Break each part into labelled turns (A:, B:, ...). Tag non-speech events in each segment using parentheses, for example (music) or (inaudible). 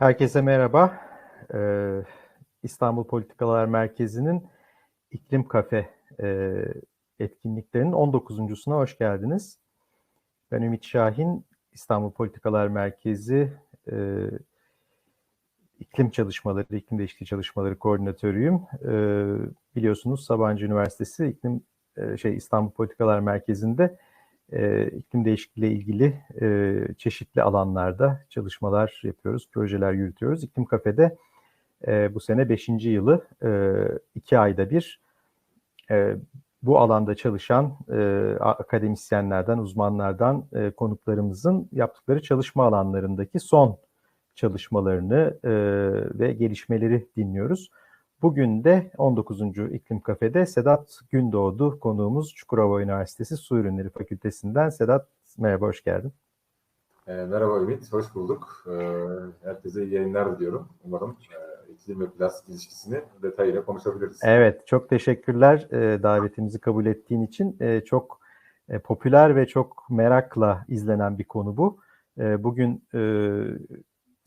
A: Herkese merhaba. Ee, İstanbul Politikalar Merkezi'nin İklim Kafe e, etkinliklerinin 19.suna hoş geldiniz. Ben Ümit Şahin, İstanbul Politikalar Merkezi e, İklim Çalışmaları, İklim Değişikliği Çalışmaları Koordinatörüyüm. E, biliyorsunuz Sabancı Üniversitesi İklim e, şey İstanbul Politikalar Merkezi'nde e, iklim değişikliği ile ilgili e, çeşitli alanlarda çalışmalar yapıyoruz, projeler yürütüyoruz. İklim Kafe'de e, bu sene 5. yılı e, iki ayda bir e, bu alanda çalışan e, akademisyenlerden, uzmanlardan e, konuklarımızın yaptıkları çalışma alanlarındaki son çalışmalarını e, ve gelişmeleri dinliyoruz. Bugün de 19. İklim Kafe'de Sedat Gündoğdu konuğumuz Çukurova Üniversitesi Su Ürünleri Fakültesinden. Sedat merhaba, hoş geldin.
B: E, merhaba Ümit, hoş bulduk. E, herkese iyi yayınlar diliyorum. Umarım e, iklim ve plastik ilişkisini detayıyla konuşabiliriz.
A: Evet, çok teşekkürler e, davetimizi kabul ettiğin için. E, çok e, popüler ve çok merakla izlenen bir konu bu. E, bugün e,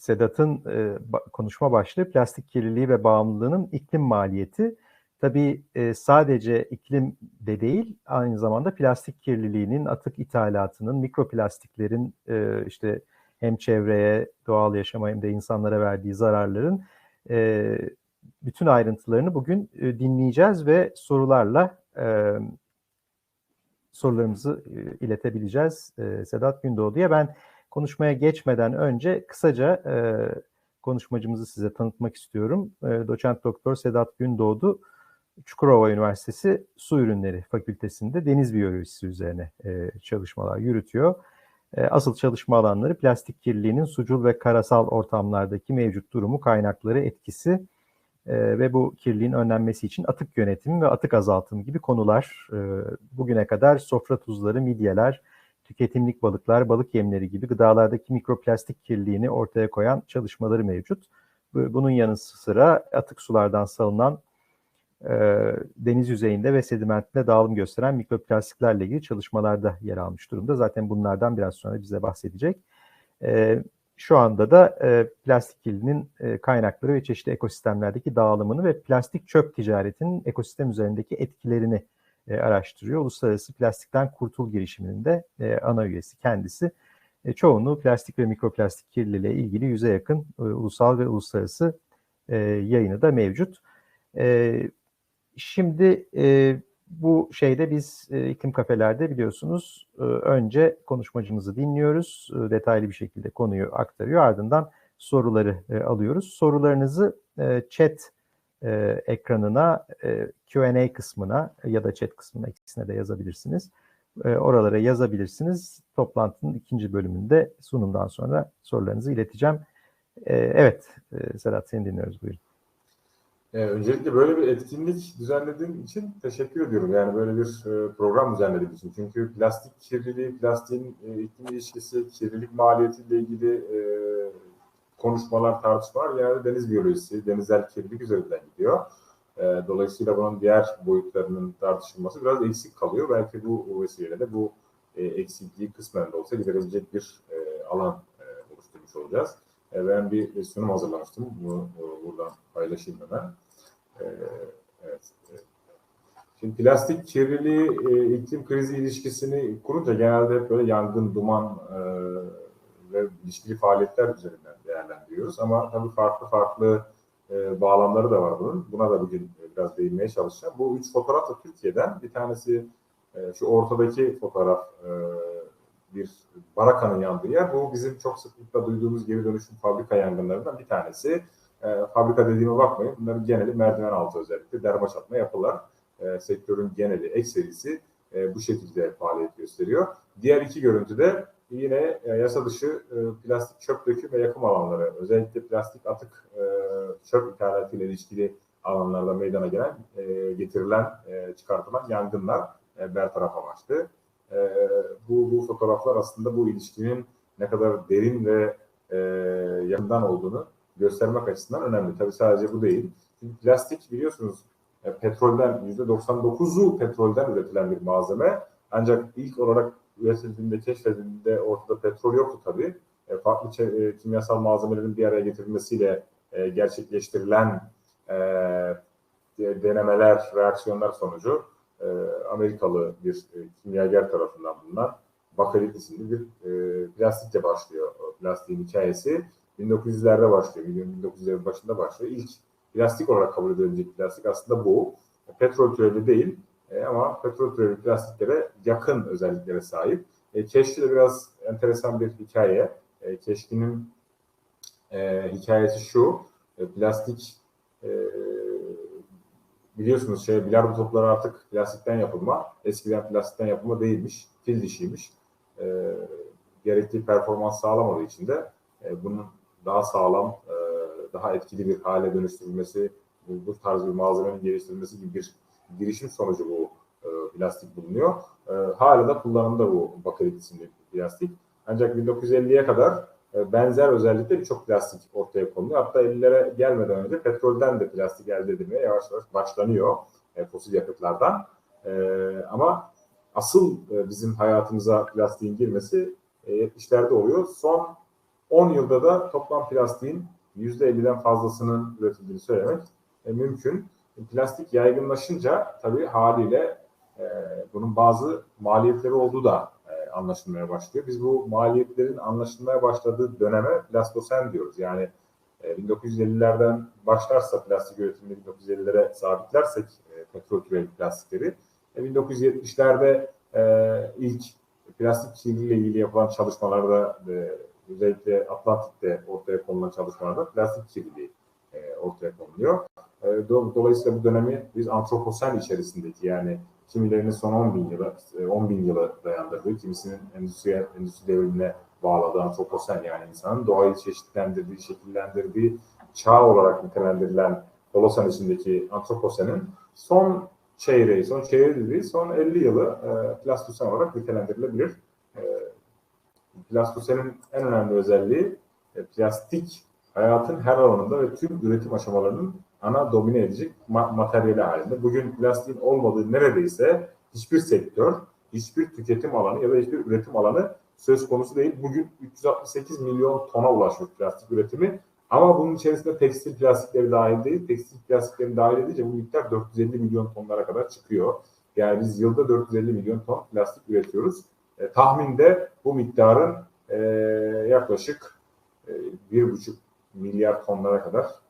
A: Sedat'ın e, konuşma başlığı plastik kirliliği ve bağımlılığının iklim maliyeti. Tabii e, sadece iklim de değil, aynı zamanda plastik kirliliğinin, atık ithalatının, mikroplastiklerin e, işte hem çevreye, doğal yaşama hem de insanlara verdiği zararların e, bütün ayrıntılarını bugün e, dinleyeceğiz ve sorularla e, sorularımızı e, iletebileceğiz e, Sedat Gündoğdu'ya. Ben konuşmaya geçmeden önce kısaca e, konuşmacımızı size tanıtmak istiyorum. E, Doçent Doktor Sedat Gündoğdu, Çukurova Üniversitesi Su Ürünleri Fakültesinde deniz biyolojisi üzerine e, çalışmalar yürütüyor. E, asıl çalışma alanları plastik kirliliğinin sucul ve karasal ortamlardaki mevcut durumu, kaynakları, etkisi e, ve bu kirliliğin önlenmesi için atık yönetimi ve atık azaltımı gibi konular. E, bugüne kadar sofra tuzları, midyeler, tüketimlik balıklar, balık yemleri gibi gıdalardaki mikroplastik kirliliğini ortaya koyan çalışmaları mevcut. Bunun yanı sıra atık sulardan salınan e, deniz yüzeyinde ve sedimentinde dağılım gösteren mikroplastiklerle ilgili çalışmalarda yer almış durumda. Zaten bunlardan biraz sonra bize bahsedecek. E, şu anda da e, plastik kirliliğinin e, kaynakları ve çeşitli ekosistemlerdeki dağılımını ve plastik çöp ticaretinin ekosistem üzerindeki etkilerini e, araştırıyor. Uluslararası Plastikten Kurtul girişiminin de e, ana üyesi kendisi. E, çoğunluğu plastik ve mikroplastik kirliliğe ilgili yüze yakın e, ulusal ve uluslararası e, yayını da mevcut. E, şimdi e, bu şeyde biz e, iklim kafelerde biliyorsunuz e, önce konuşmacımızı dinliyoruz. E, detaylı bir şekilde konuyu aktarıyor. Ardından soruları e, alıyoruz. Sorularınızı e, chat e, ekranına, e, Q&A kısmına ya da chat kısmına ikisine de yazabilirsiniz. E, oralara yazabilirsiniz. Toplantının ikinci bölümünde sunumdan sonra sorularınızı ileteceğim. E, evet, e, Serhat seni dinliyoruz. Buyurun.
B: Ee, öncelikle böyle bir etkinlik düzenlediğin için teşekkür ediyorum. Yani böyle bir e, program düzenlediğin için. Çünkü plastik kirliliği, plastiğin e, iklim ilişkisi, kirlilik maliyetiyle ilgili e, konuşmalar, tartışmalar yani deniz biyolojisi, denizel kirlilik üzerinden gidiyor. E, dolayısıyla bunun diğer boyutlarının tartışılması biraz eksik kalıyor. Belki bu vesileyle de bu e, eksikliği kısmen de olsa giderebilecek bir e, alan e, oluşturmuş olacağız. E, ben bir sunum hazırlamıştım. Bunu e, buradan paylaşayım hemen. E, evet. E, Şimdi plastik kirliliği, e, iklim krizi ilişkisini kurunca genelde hep böyle yangın, duman e, ve ilişkili faaliyetler üzerinden değerlendiriyoruz. Ama tabii farklı farklı e, bağlamları da var bunun. Buna da bugün biraz değinmeye çalışacağım. Bu üç fotoğraf da Türkiye'den. Bir tanesi e, şu ortadaki fotoğraf e, bir barakanın yandığı yer. Bu bizim çok sıklıkla duyduğumuz geri dönüşüm fabrika yangınlarından bir tanesi. E, fabrika dediğime bakmayın. Bunların geneli merdiven altı özellikle derma çatma yapılar. E, sektörün geneli, ekserisi e, bu şekilde faaliyet gösteriyor. Diğer iki görüntüde yine e, yasa dışı e, plastik çöp döküm ve yakım alanları, özellikle plastik atık e, çöp ithalatı ile ilişkili alanlarda meydana gelen, e, getirilen, çıkartılan yangınlar e, bertaraf amaçlı. Bu, bu fotoğraflar aslında bu ilişkinin ne kadar derin ve yakından olduğunu göstermek açısından önemli. Tabii sadece bu değil. Çünkü plastik biliyorsunuz petrolden %99'u petrolden üretilen bir malzeme. Ancak ilk olarak üretildiğinde, keşfedildiğinde ortada petrol yoktu tabii. e, farklı e, kimyasal malzemelerin bir araya getirilmesiyle e, gerçekleştirilen e, denemeler, reaksiyonlar sonucu e, Amerikalı bir e, kimyager tarafından bulunan Bakalit isimli bir e, plastikle başlıyor plastiğin hikayesi. 1900'lerde başlıyor, 1900'lerin başında başlıyor. İlk plastik olarak kabul edilecek plastik aslında bu. Petrol türevi değil e, ama petrol türevi plastiklere yakın özelliklere sahip. E, Keşki de biraz enteresan bir hikaye. E, Keşki'nin e, hikayesi şu, e, plastik e, biliyorsunuz şey bilardo topları artık plastikten yapılma. Eskiden plastikten yapılma değilmiş. Fil dişiymiş. E, gerekli performans sağlamadığı için de e, bunun daha sağlam, e, daha etkili bir hale dönüştürülmesi, bu, bu tarz bir malzemenin geliştirilmesi gibi bir girişim sonucu bu plastik bulunuyor. E, hala da kullanımda bu bakarit isimli plastik. Ancak 1950'ye kadar e, benzer özellikle birçok plastik ortaya konuluyor. Hatta 50'lere gelmeden önce petrolden de plastik elde edilmeye yavaş yavaş başlanıyor e, fosil yakıtlardan. E, ama asıl e, bizim hayatımıza plastiğin girmesi e, 70'lerde oluyor. Son 10 yılda da toplam plastiğin %50'den fazlasının üretildiğini söylemek e, mümkün. Plastik yaygınlaşınca tabii haliyle e, bunun bazı maliyetleri olduğu da e, anlaşılmaya başlıyor. Biz bu maliyetlerin anlaşılmaya başladığı döneme plastosen diyoruz. Yani e, 1950'lerden başlarsa plastik üretimini 1950'lere sabitlersek e, petrol türevi plastikleri, e, 1970'lerde e, ilk plastik kirliliğiyle ilgili yapılan çalışmalarda e, özellikle Atlantik'te ortaya konulan çalışmalarda plastik kirliliği e, ortaya konuluyor. E, dolayısıyla bu dönemi biz antroposen içerisindeki yani kimilerinin son 10 bin yılı, 10 e, bin yılı dayandırdığı, kimisinin endüstri, endüstri devrimine bağladığı antroposen yani insanın doğayı çeşitlendirdiği, şekillendirdiği çağ olarak nitelendirilen Holosan içindeki antroposenin son çeyreği, son çeyreği dediği son 50 yılı e, plastosen olarak nitelendirilebilir. E, plastosenin en önemli özelliği e, plastik hayatın her alanında ve tüm üretim aşamalarının ana domine edecek ma- materyali halinde. Bugün plastiğin olmadığı neredeyse hiçbir sektör, hiçbir tüketim alanı ya da hiçbir üretim alanı söz konusu değil. Bugün 368 milyon tona ulaşmış plastik üretimi. Ama bunun içerisinde tekstil plastikleri dahil değil. Tekstil plastikleri dahil edince bu miktar 450 milyon tonlara kadar çıkıyor. Yani biz yılda 450 milyon ton plastik üretiyoruz. E, tahminde bu miktarın e, yaklaşık e, 1,5 milyar tonlara kadar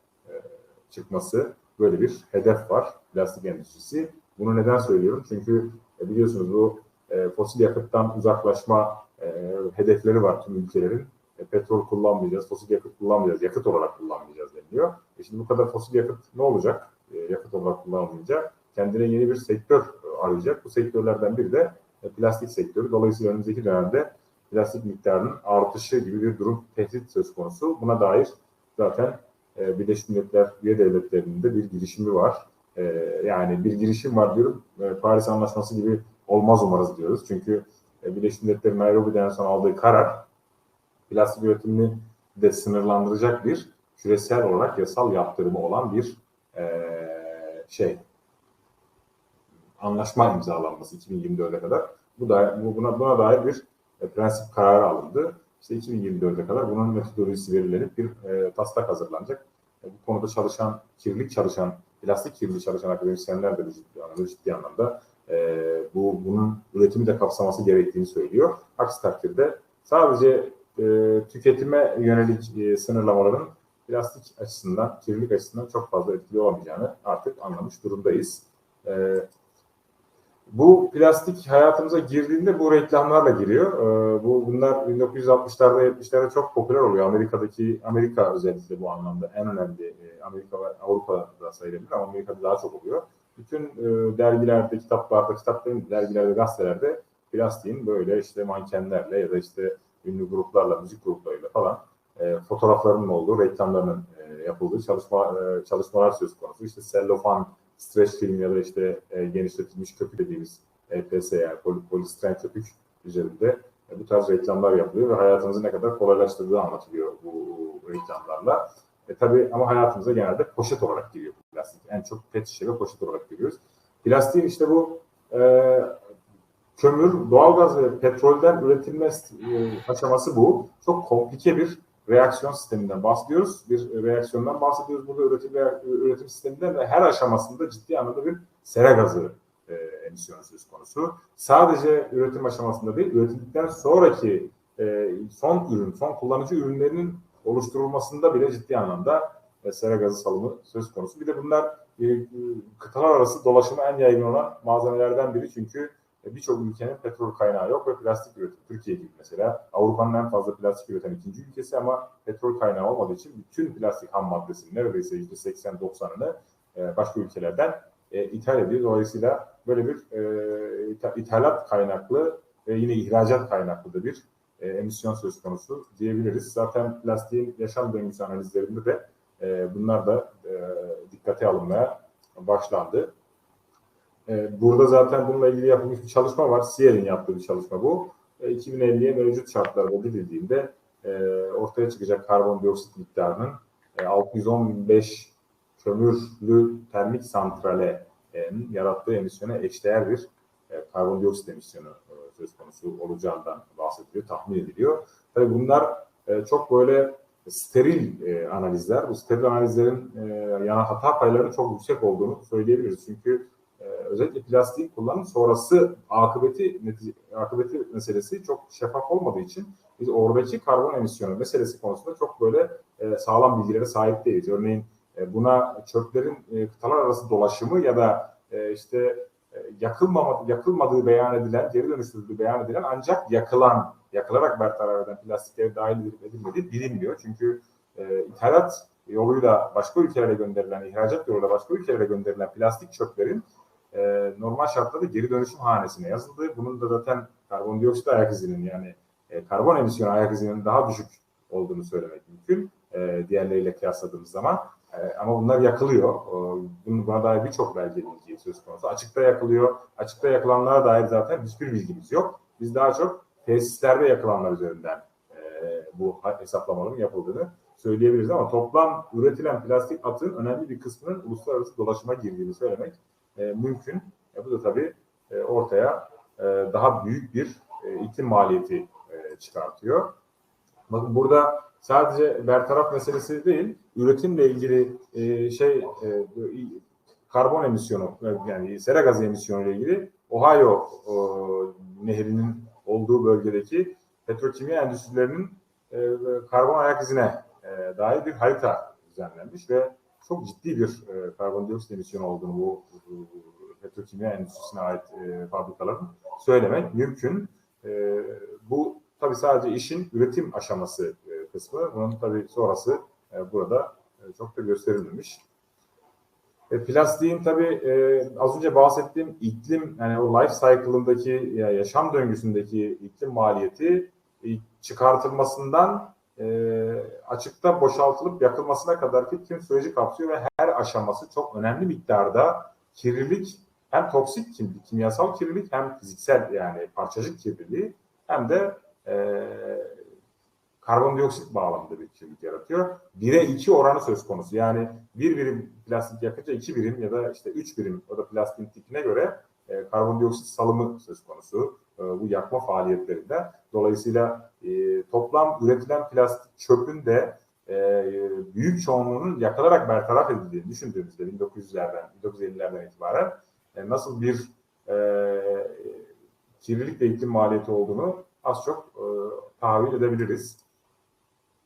B: çıkması böyle bir hedef var plastik endüstrisi. Bunu neden söylüyorum? Çünkü e, biliyorsunuz bu e, fosil yakıttan uzaklaşma e, hedefleri var tüm ülkelerin. Petrol kullanmayacağız, fosil yakıt kullanmayacağız, yakıt olarak kullanmayacağız deniliyor. E şimdi bu kadar fosil yakıt ne olacak? Yakıt olarak kullanılmayınca kendine yeni bir sektör arayacak. Bu sektörlerden biri de plastik sektörü. Dolayısıyla önümüzdeki dönemde plastik miktarının artışı gibi bir durum tehdit söz konusu. Buna dair zaten e, Birleşmiş Milletler üye devletlerinin de bir girişimi var. E, yani bir girişim var diyorum. E, Paris Anlaşması gibi olmaz umarız diyoruz. Çünkü e, Birleşmiş Milletler'in Nairobi'den sonra aldığı karar plastik üretimini de sınırlandıracak bir küresel olarak yasal yaptırımı olan bir e, şey anlaşma imzalanması 2024'e kadar. Bu da bu buna buna dair bir e, prensip kararı alındı. İşte 2024'e kadar bunun metodolojisi belirlenip bir e, taslak hazırlanacak. E, bu konuda çalışan, kirlilik çalışan, plastik kirliliği çalışan akademisyenler de ciddi anlamda, ciddi anlamda e, bu bunun üretimi de kapsaması gerektiğini söylüyor. Aksi takdirde sadece e, tüketime yönelik e, sınırlamaların plastik açısından, kirlilik açısından çok fazla etkili olamayacağını artık anlamış durumdayız. E, bu plastik hayatımıza girdiğinde bu reklamlarla giriyor. Ee, bu bunlar 1960'larda 70'lerde çok popüler oluyor. Amerika'daki Amerika özellikle bu anlamda en önemli e, Amerika ve Avrupa'da sayılabilir ama Amerika'da daha çok oluyor. Bütün e, dergilerde, kitaplarda, kitapların dergilerde, gazetelerde plastiğin böyle işte mankenlerle ya da işte ünlü gruplarla, müzik gruplarıyla falan e, fotoğraflarının olduğu, reklamlarının e, yapıldığı çalışma e, çalışmalar söz konusu. İşte sellofan streç film ya da işte e, genişletilmiş köpük dediğimiz EPS yani pol, polistiren köpük üzerinde e, bu tarz reklamlar yapılıyor ve hayatımızı ne kadar kolaylaştırdığı anlatılıyor bu reklamlarla. E, tabii ama hayatımıza genelde poşet olarak giriyor plastik. En çok pet şişe ve poşet olarak görüyoruz. Plastiğin işte bu e, kömür, doğalgaz ve petrolden üretilme e, aşaması bu. Çok komplike bir reaksiyon sisteminden bahsediyoruz. Bir reaksiyondan bahsediyoruz burada üretim, üretim sisteminden ve her aşamasında ciddi anlamda bir sera gazı e, emisyonu söz konusu. Sadece üretim aşamasında değil, üretildikten sonraki e, son ürün, son kullanıcı ürünlerinin oluşturulmasında bile ciddi anlamda e, sera gazı salımı söz konusu. Bir de bunlar e, kıtalar arası dolaşımı en yaygın olan malzemelerden biri çünkü e, birçok ülkenin petrol kaynağı yok ve plastik üretiyor. Türkiye gibi mesela Avrupa'nın en fazla plastik üreten ikinci ülkesi ama petrol kaynağı olmadığı için bütün plastik ham maddesinin neredeyse %80-90'ını e, başka ülkelerden e, ithal ediyor. Dolayısıyla böyle bir e, ithalat kaynaklı ve yine ihracat kaynaklı da bir e, emisyon söz konusu diyebiliriz. Zaten plastiğin yaşam döngüsü analizlerinde de e, bunlar da e, dikkate alınmaya başlandı. E, burada zaten bununla ilgili yapılmış bir çalışma var. Sierr'in yaptığı bir çalışma bu. E, 2050'ye mevcut şartlarda gidildiğinde e, ortaya çıkacak karbondioksit miktarının e, 615 kömürlü termik santrale e, yarattığı emisyona eşdeğer bir e, karbondioksit emisyonu e, söz konusu olacağından bahsediliyor, tahmin ediliyor. Tabii bunlar e, çok böyle steril e, analizler. Bu steril analizlerin e, yani hata paylarının çok yüksek olduğunu söyleyebiliriz. Çünkü e, özellikle plastik kullanım sonrası akıbeti netice, akıbeti meselesi çok şeffaf olmadığı için biz oradaki karbon emisyonu meselesi konusunda çok böyle e, sağlam bilgilere sahip değiliz. Örneğin e, buna çöplerin e, kıtalar arası dolaşımı ya da e, işte e, yakılmamadı, yakılmadığı beyan edilen, geri dönüştürüldüğü beyan edilen ancak yakılan, yakılarak bertaraf eden plastikleri dahil edilip edilmediği bilinmiyor. Çünkü e, ithalat yoluyla başka ülkelere gönderilen, ihracat yoluyla başka ülkelere gönderilen plastik çöplerin e, normal şartlarda geri dönüşüm hanesine yazıldı. Bunun da zaten karbondioksit ayak izinin yani e, karbon emisyonu ayak izinin daha düşük olduğunu söylemek mümkün. E, diğerleriyle kıyasladığımız zaman. E, ama bunlar yakılıyor. E, buna dair birçok belge bilgi söz konusu. Açıkta yakılıyor. Açıkta yakılanlara dair zaten hiçbir bilgimiz yok. Biz daha çok tesislerde yakılanlar üzerinden e, bu hesaplamaların yapıldığını söyleyebiliriz ama toplam üretilen plastik atığın önemli bir kısmının uluslararası dolaşıma girdiğini söylemek e, mümkün. E, bu da tabii e, ortaya e, daha büyük bir e, iklim maliyeti e, çıkartıyor. Bakın burada sadece bertaraf meselesi değil, üretimle ilgili e, şey e, karbon emisyonu yani sera gazı emisyonu ile ilgili Ohio e, nehrinin olduğu bölgedeki petrokimya endüstrilerinin e, karbon ayak izine e, dair bir harita düzenlenmiş ve çok ciddi bir e, karbondioksit emisyonu olduğunu bu, bu petrokimya endüstrisine ait e, fabrikaların söylemek mümkün. E, bu tabii sadece işin üretim aşaması e, kısmı. Bunun tabii sonrası e, burada e, çok da gösterilmemiş. E, plastiğin tabii e, az önce bahsettiğim iklim yani o life cycle'ındaki ya yaşam döngüsündeki iklim maliyeti e, çıkartılmasından e, açıkta boşaltılıp yakılmasına kadar ki tüm süreci kapsıyor ve her aşaması çok önemli miktarda kirlilik hem toksik kim, kimyasal kirlilik hem fiziksel yani parçacık kirliliği hem de e, karbondioksit bağlamında bir kirlilik yaratıyor. 1'e 2 oranı söz konusu. Yani bir birim plastik yakınca iki birim ya da işte üç birim o da plastiğin tipine göre e, karbondioksit salımı söz konusu bu yakma faaliyetlerinde. Dolayısıyla e, toplam üretilen plastik çöpün de e, büyük çoğunluğunun yakılarak bertaraf edildiğini düşündüğümüzde 1900'lerden, 1950'lerden itibaren e, nasıl bir e, kirlilik ve iklim maliyeti olduğunu az çok e, tahayyül edebiliriz.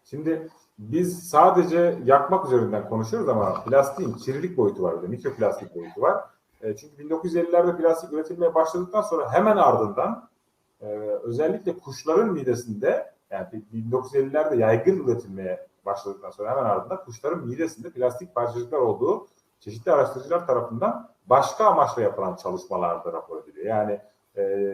B: Şimdi biz sadece yakmak üzerinden konuşuyoruz ama plastiğin kirlilik boyutu var, mikroplastik boyutu var. E, çünkü 1950'lerde plastik üretilmeye başladıktan sonra hemen ardından e, özellikle kuşların midesinde yani 1950'lerde yaygın üretilmeye başladıktan sonra hemen ardından kuşların midesinde plastik parçacıklar olduğu çeşitli araştırıcılar tarafından başka amaçla yapılan çalışmalarda rapor ediliyor. Yani e,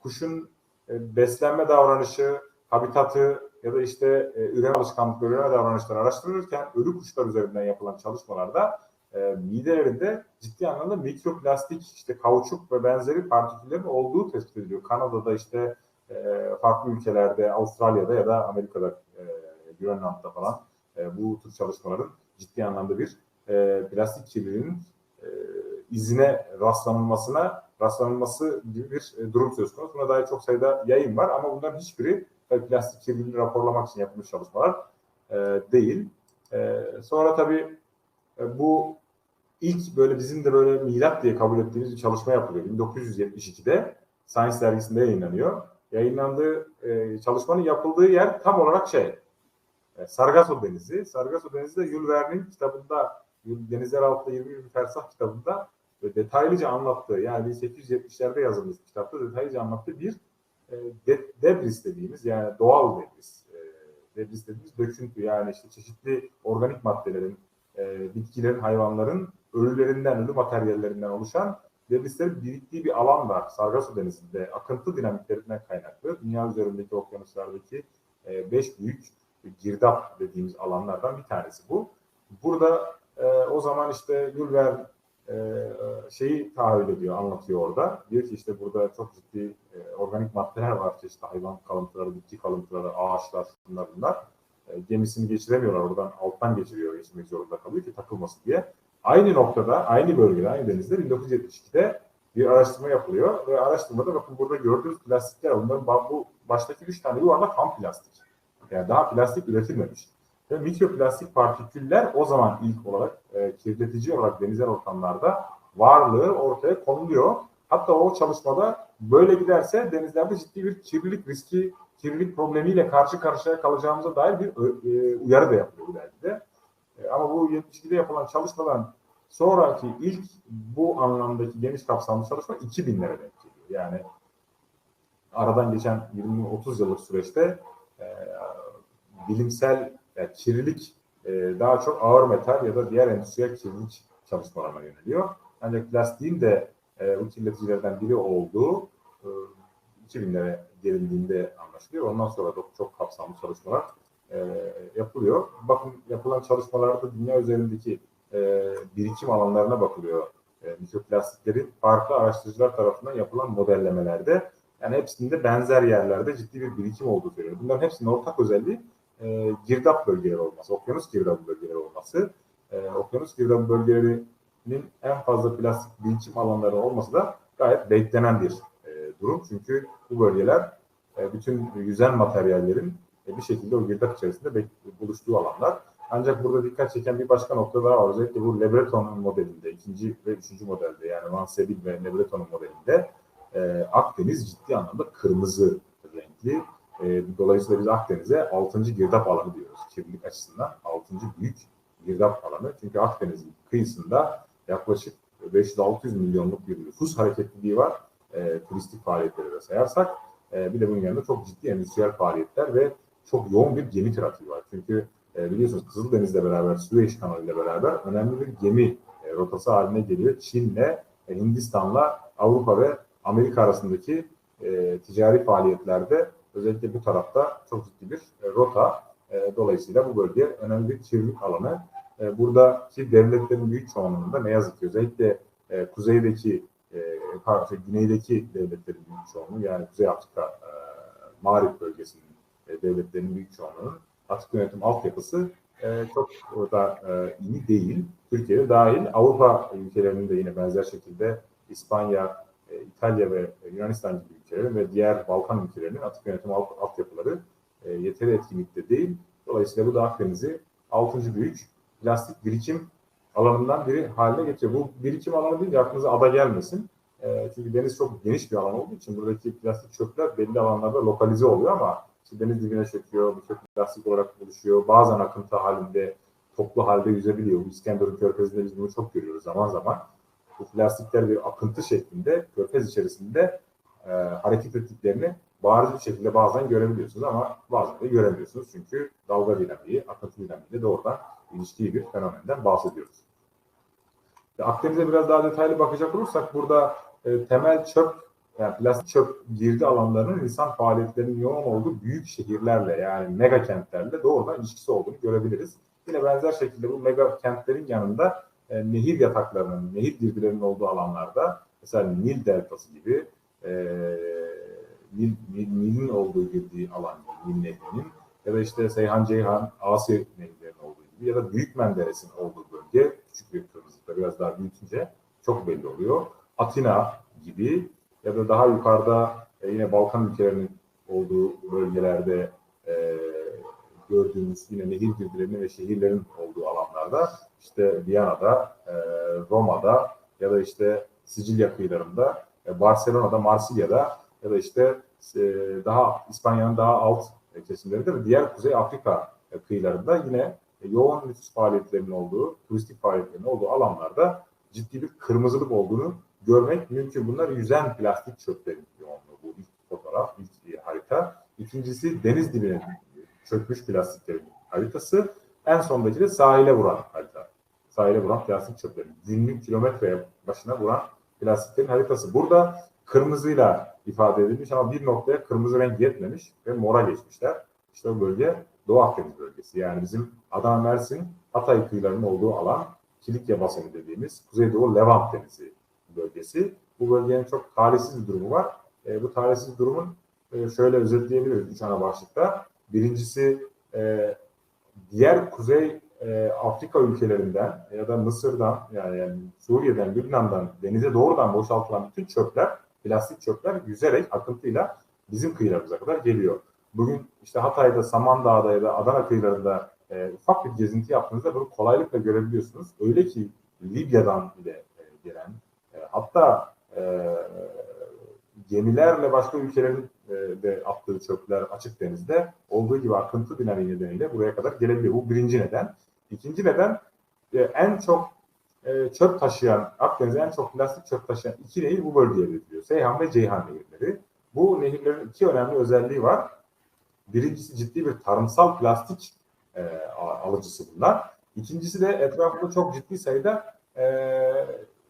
B: kuşun e, beslenme davranışı, habitatı ya da işte e, üreme alışkanlıkları, üreme davranışları araştırılırken ölü kuşlar üzerinden yapılan çalışmalarda e, midelerinde ciddi anlamda mikroplastik, işte kauçuk ve benzeri partiküllerin olduğu tespit ediliyor. Kanada'da işte e, farklı ülkelerde, Avustralya'da ya da Amerika'da, e, Grönland'da falan e, bu tür çalışmaların ciddi anlamda bir e, plastik kirliliğinin izine rastlanılmasına rastlanılması gibi bir durum söz konusu. Buna dair çok sayıda yayın var ama bunların hiçbiri plastik kirliliğini raporlamak için yapılmış çalışmalar değil. Sonra tabii bu ilk böyle bizim de böyle milat diye kabul ettiğimiz bir çalışma yapılıyor. 1972'de Science dergisinde yayınlanıyor. Yayınlandığı e, çalışmanın yapıldığı yer tam olarak şey e, Sargasso Denizi. Sargasso Denizi de Jules Verne'in kitabında Denizler Altında 20 Bir Fersah kitabında detaylıca anlattığı yani 1870'lerde yazılmış kitapta detaylıca anlattığı bir e, de, debris dediğimiz yani doğal debris. E, debris dediğimiz döküntü yani işte çeşitli organik maddelerin, e, bitkilerin, hayvanların ölülerinden, ölü materyallerinden oluşan debrislerin biriktiği bir alan var. Sargasso Denizi'nde akıntı dinamiklerinden kaynaklı. Dünya üzerindeki okyanuslardaki e, beş büyük girdap dediğimiz alanlardan bir tanesi bu. Burada e, o zaman işte Jules e, şeyi tahayyül ediyor, anlatıyor orada. Diyor ki işte burada çok ciddi e, organik maddeler var. Çeşitli hayvan kalıntıları, bitki kalıntıları, ağaçlar, bunlar bunlar. E, gemisini geçiremiyorlar oradan alttan geçiriyor, geçirmek zorunda kalıyor ki takılmasın diye. Aynı noktada, aynı bölgede, aynı denizde 1972'de bir araştırma yapılıyor ve araştırmada bakın burada gördüğünüz plastikler, onların bu baştaki üç tane yuvarlak ham plastik. Yani daha plastik üretilmemiş. Ve mikroplastik partiküller o zaman ilk olarak e, kirletici olarak denizel ortamlarda varlığı ortaya konuluyor. Hatta o çalışmada böyle giderse denizlerde ciddi bir kirlilik riski, kirlilik problemiyle karşı karşıya kalacağımıza dair bir e, uyarı da yapılıyor bu dergide. E, ama bu 72'de yapılan çalışmadan sonraki ilk bu anlamdaki geniş kapsamlı çalışma 2000'lere denk geliyor. Yani aradan geçen 20-30 yıllık süreçte e, bilimsel yani kirlilik e, daha çok ağır metal ya da diğer endüstriyel kirlilik çalışmalarına yöneliyor. Ancak plastiğin de e, bu kirleticilerden biri olduğu e, 2000'lere gelindiğinde anlaşılıyor. Ondan sonra da çok kapsamlı çalışmalar e, yapılıyor. Bakın yapılan çalışmalarda dünya üzerindeki e, birikim alanlarına bakılıyor. E, mikroplastiklerin farklı araştırıcılar tarafından yapılan modellemelerde yani hepsinde benzer yerlerde ciddi bir birikim olduğu söyleniyor. Bunların hepsinin ortak özelliği e, girdap bölgeleri olması, okyanus girdap bölgeleri olması. E, okyanus girdap bölgelerinin en fazla plastik birikim alanları olması da gayet beklenen bir e, durum. Çünkü bu bölgeler e, bütün yüzen materyallerin bir şekilde o girdap içerisinde buluştuğu alanlar. Ancak burada dikkat çeken bir başka nokta daha var. Özellikle bu Lebreton'un modelinde, ikinci ve üçüncü modelde yani Van Sebil ve Lebreton'un modelinde e, Akdeniz ciddi anlamda kırmızı renkli e, dolayısıyla biz Akdeniz'e 6. girdap alanı diyoruz kirlilik açısından. 6. büyük girdap alanı. Çünkü Akdeniz'in kıyısında yaklaşık 500-600 milyonluk bir nüfus hareketliliği var. E, turistik faaliyetleri de sayarsak. E, bir de bunun yanında çok ciddi endüstriyel faaliyetler ve çok yoğun bir gemi trafiği var. Çünkü e, biliyorsunuz Kızıldeniz'le beraber, Süveyş Kanalı ile beraber önemli bir gemi e, rotası haline geliyor. Çin'le, e, Hindistan'la Avrupa ve Amerika arasındaki e, ticari faaliyetlerde Özellikle bu tarafta çok ciddi bir e, rota. E, dolayısıyla bu bölge önemli bir kirlilik alanı. E, buradaki devletlerin büyük çoğunluğunda ne yazık ki özellikle e, kuzeydeki, e, pardon, şey, güneydeki devletlerin büyük çoğunluğu yani Kuzey Afrika e, Mağrip bölgesinin e, devletlerinin büyük çoğunluğunun atık yönetim altyapısı e, çok da e, iyi değil. Türkiye'de dahil Avrupa ülkelerinin de yine benzer şekilde İspanya, e, İtalya ve Yunanistan gibi ülkelerin ve diğer Balkan ülkelerinin atık yönetim alt, altyapıları e, yeteri etkinlikte değil. Dolayısıyla bu da Akdeniz'i 6. büyük plastik birikim alanından biri haline getiriyor. Bu birikim alanı değil aklınıza ada gelmesin. Çünkü deniz çok geniş bir alan olduğu için buradaki plastik çöpler belli alanlarda lokalize oluyor ama işte deniz dibine çöküyor, çöp plastik olarak buluşuyor. Bazen akıntı halinde, toplu halde yüzebiliyor. İskenderun Körfezi'nde biz bunu çok görüyoruz zaman zaman. Bu plastikler bir akıntı şeklinde körfez içerisinde e, hareket ettiklerini bariz bir şekilde bazen görebiliyorsunuz ama bazen de göremiyorsunuz. Çünkü dalga dinamiği, akıntı dinamiğiyle doğrudan ilişkili bir fenomenden bahsediyoruz. Akdeniz'e biraz daha detaylı bakacak olursak burada e, temel çöp, yani plastik çöp girdi alanlarının insan faaliyetlerinin yoğun olduğu büyük şehirlerle yani mega kentlerle doğrudan ilişkisi olduğunu görebiliriz. Yine benzer şekilde bu mega kentlerin yanında e, nehir yataklarının, nehir girdilerinin olduğu alanlarda mesela Nil Deltası gibi e, Nil, Nil, Nil'in olduğu girdiği alan Nil Nehri'nin ya da işte Seyhan Ceyhan Asya nehirlerinin olduğu gibi ya da Büyük Menderes'in olduğu bölge küçük bir kırmızılıkta biraz daha büyütünce çok belli oluyor. Atina, gibi ya da daha yukarıda e, yine Balkan ülkelerinin olduğu bölgelerde e, gördüğümüz yine nehir girdilerinin ve şehirlerin olduğu alanlarda işte Viyana'da, e, Roma'da ya da işte Sicilya kıyılarında, e, Barcelona'da, Marsilya'da ya da işte e, daha İspanya'nın daha alt kesimlerinde ve diğer Kuzey Afrika kıyılarında yine yoğun nüfus faaliyetlerinin olduğu, turistik faaliyetlerinin olduğu alanlarda ciddi bir kırmızılık olduğunu görmek mümkün. Bunlar yüzen plastik çöplerin yoğunluğu. Bu ilk fotoğraf, ilk harita. İkincisi deniz dibine çökmüş plastiklerin haritası. En sondaki de sahile vuran harita. Sahile vuran plastik çöplerin. Günlük kilometreye başına vuran plastiklerin haritası. Burada kırmızıyla ifade edilmiş ama bir noktaya kırmızı renk yetmemiş ve mora geçmişler. İşte o bölge Doğu Akdeniz bölgesi. Yani bizim Adana, Mersin, Hatay kıyılarının olduğu alan Kilikya basını dediğimiz Kuzeydoğu Levant Denizi bölgesi. Bu bölgenin çok talihsiz bir durumu var. E, bu talihsiz durumun e, şöyle özetleyebiliriz üç ana başlıkta. Birincisi e, diğer Kuzey e, Afrika ülkelerinden ya da Mısır'dan yani, yani Suriye'den, Lübnan'dan denize doğrudan boşaltılan bütün çöpler, plastik çöpler yüzerek akıntıyla bizim kıyılarımıza kadar geliyor. Bugün işte Hatay'da, Samandağ'da ya da Adana kıyılarında e, ufak bir gezinti yaptığınızda bunu kolaylıkla görebiliyorsunuz. Öyle ki Libya'dan bile e, gelen hatta e, gemilerle başka ülkelerin e, de attığı çöpler açık denizde olduğu gibi akıntı dinamiği nedeniyle buraya kadar gelebiliyor. Bu birinci neden. İkinci neden e, en çok e, çöp taşıyan, Akdeniz'e en çok plastik çöp taşıyan iki nehir bu bölgeye veriliyor. Seyhan ve Ceyhan nehirleri. Bu nehirlerin iki önemli özelliği var. Birincisi ciddi bir tarımsal plastik e, alıcısı bunlar. İkincisi de etrafında çok ciddi sayıda e,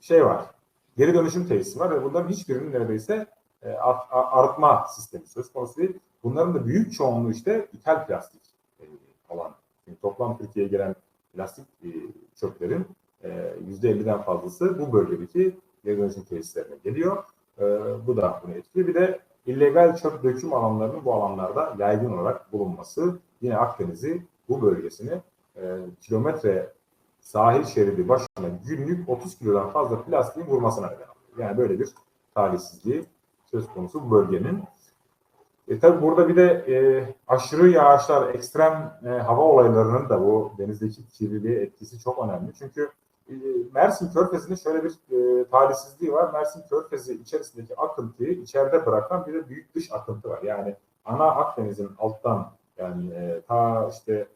B: şey var. Geri dönüşüm tesisi var ve bunların hiçbirinin neredeyse e, arıtma sistemi söz konusu değil. Bunların da büyük çoğunluğu işte ithal plastik e, olan. Yani toplam Türkiye'ye gelen plastik e, çöplerin e, %50'den fazlası bu bölgedeki geri dönüşüm tesislerine geliyor. E, bu da bunu etkiliyor. Bir de illegal çöp döküm alanlarının bu alanlarda yaygın olarak bulunması yine Akdeniz'i bu bölgesini e, kilometre sahil şeridi başına günlük 30 kilodan fazla plastiğin vurmasına neden oluyor. Yani böyle bir talihsizliği söz konusu bu bölgenin. E, tabi burada bir de e, aşırı yağışlar, ekstrem e, hava olaylarının da bu denizdeki kirliliğe etkisi çok önemli. Çünkü e, Mersin Körfezi'nin şöyle bir e, talihsizliği var. Mersin Körfezi içerisindeki akıntıyı içeride bırakan bir de büyük dış akıntı var. Yani ana Akdeniz'in alttan yani e, ta işte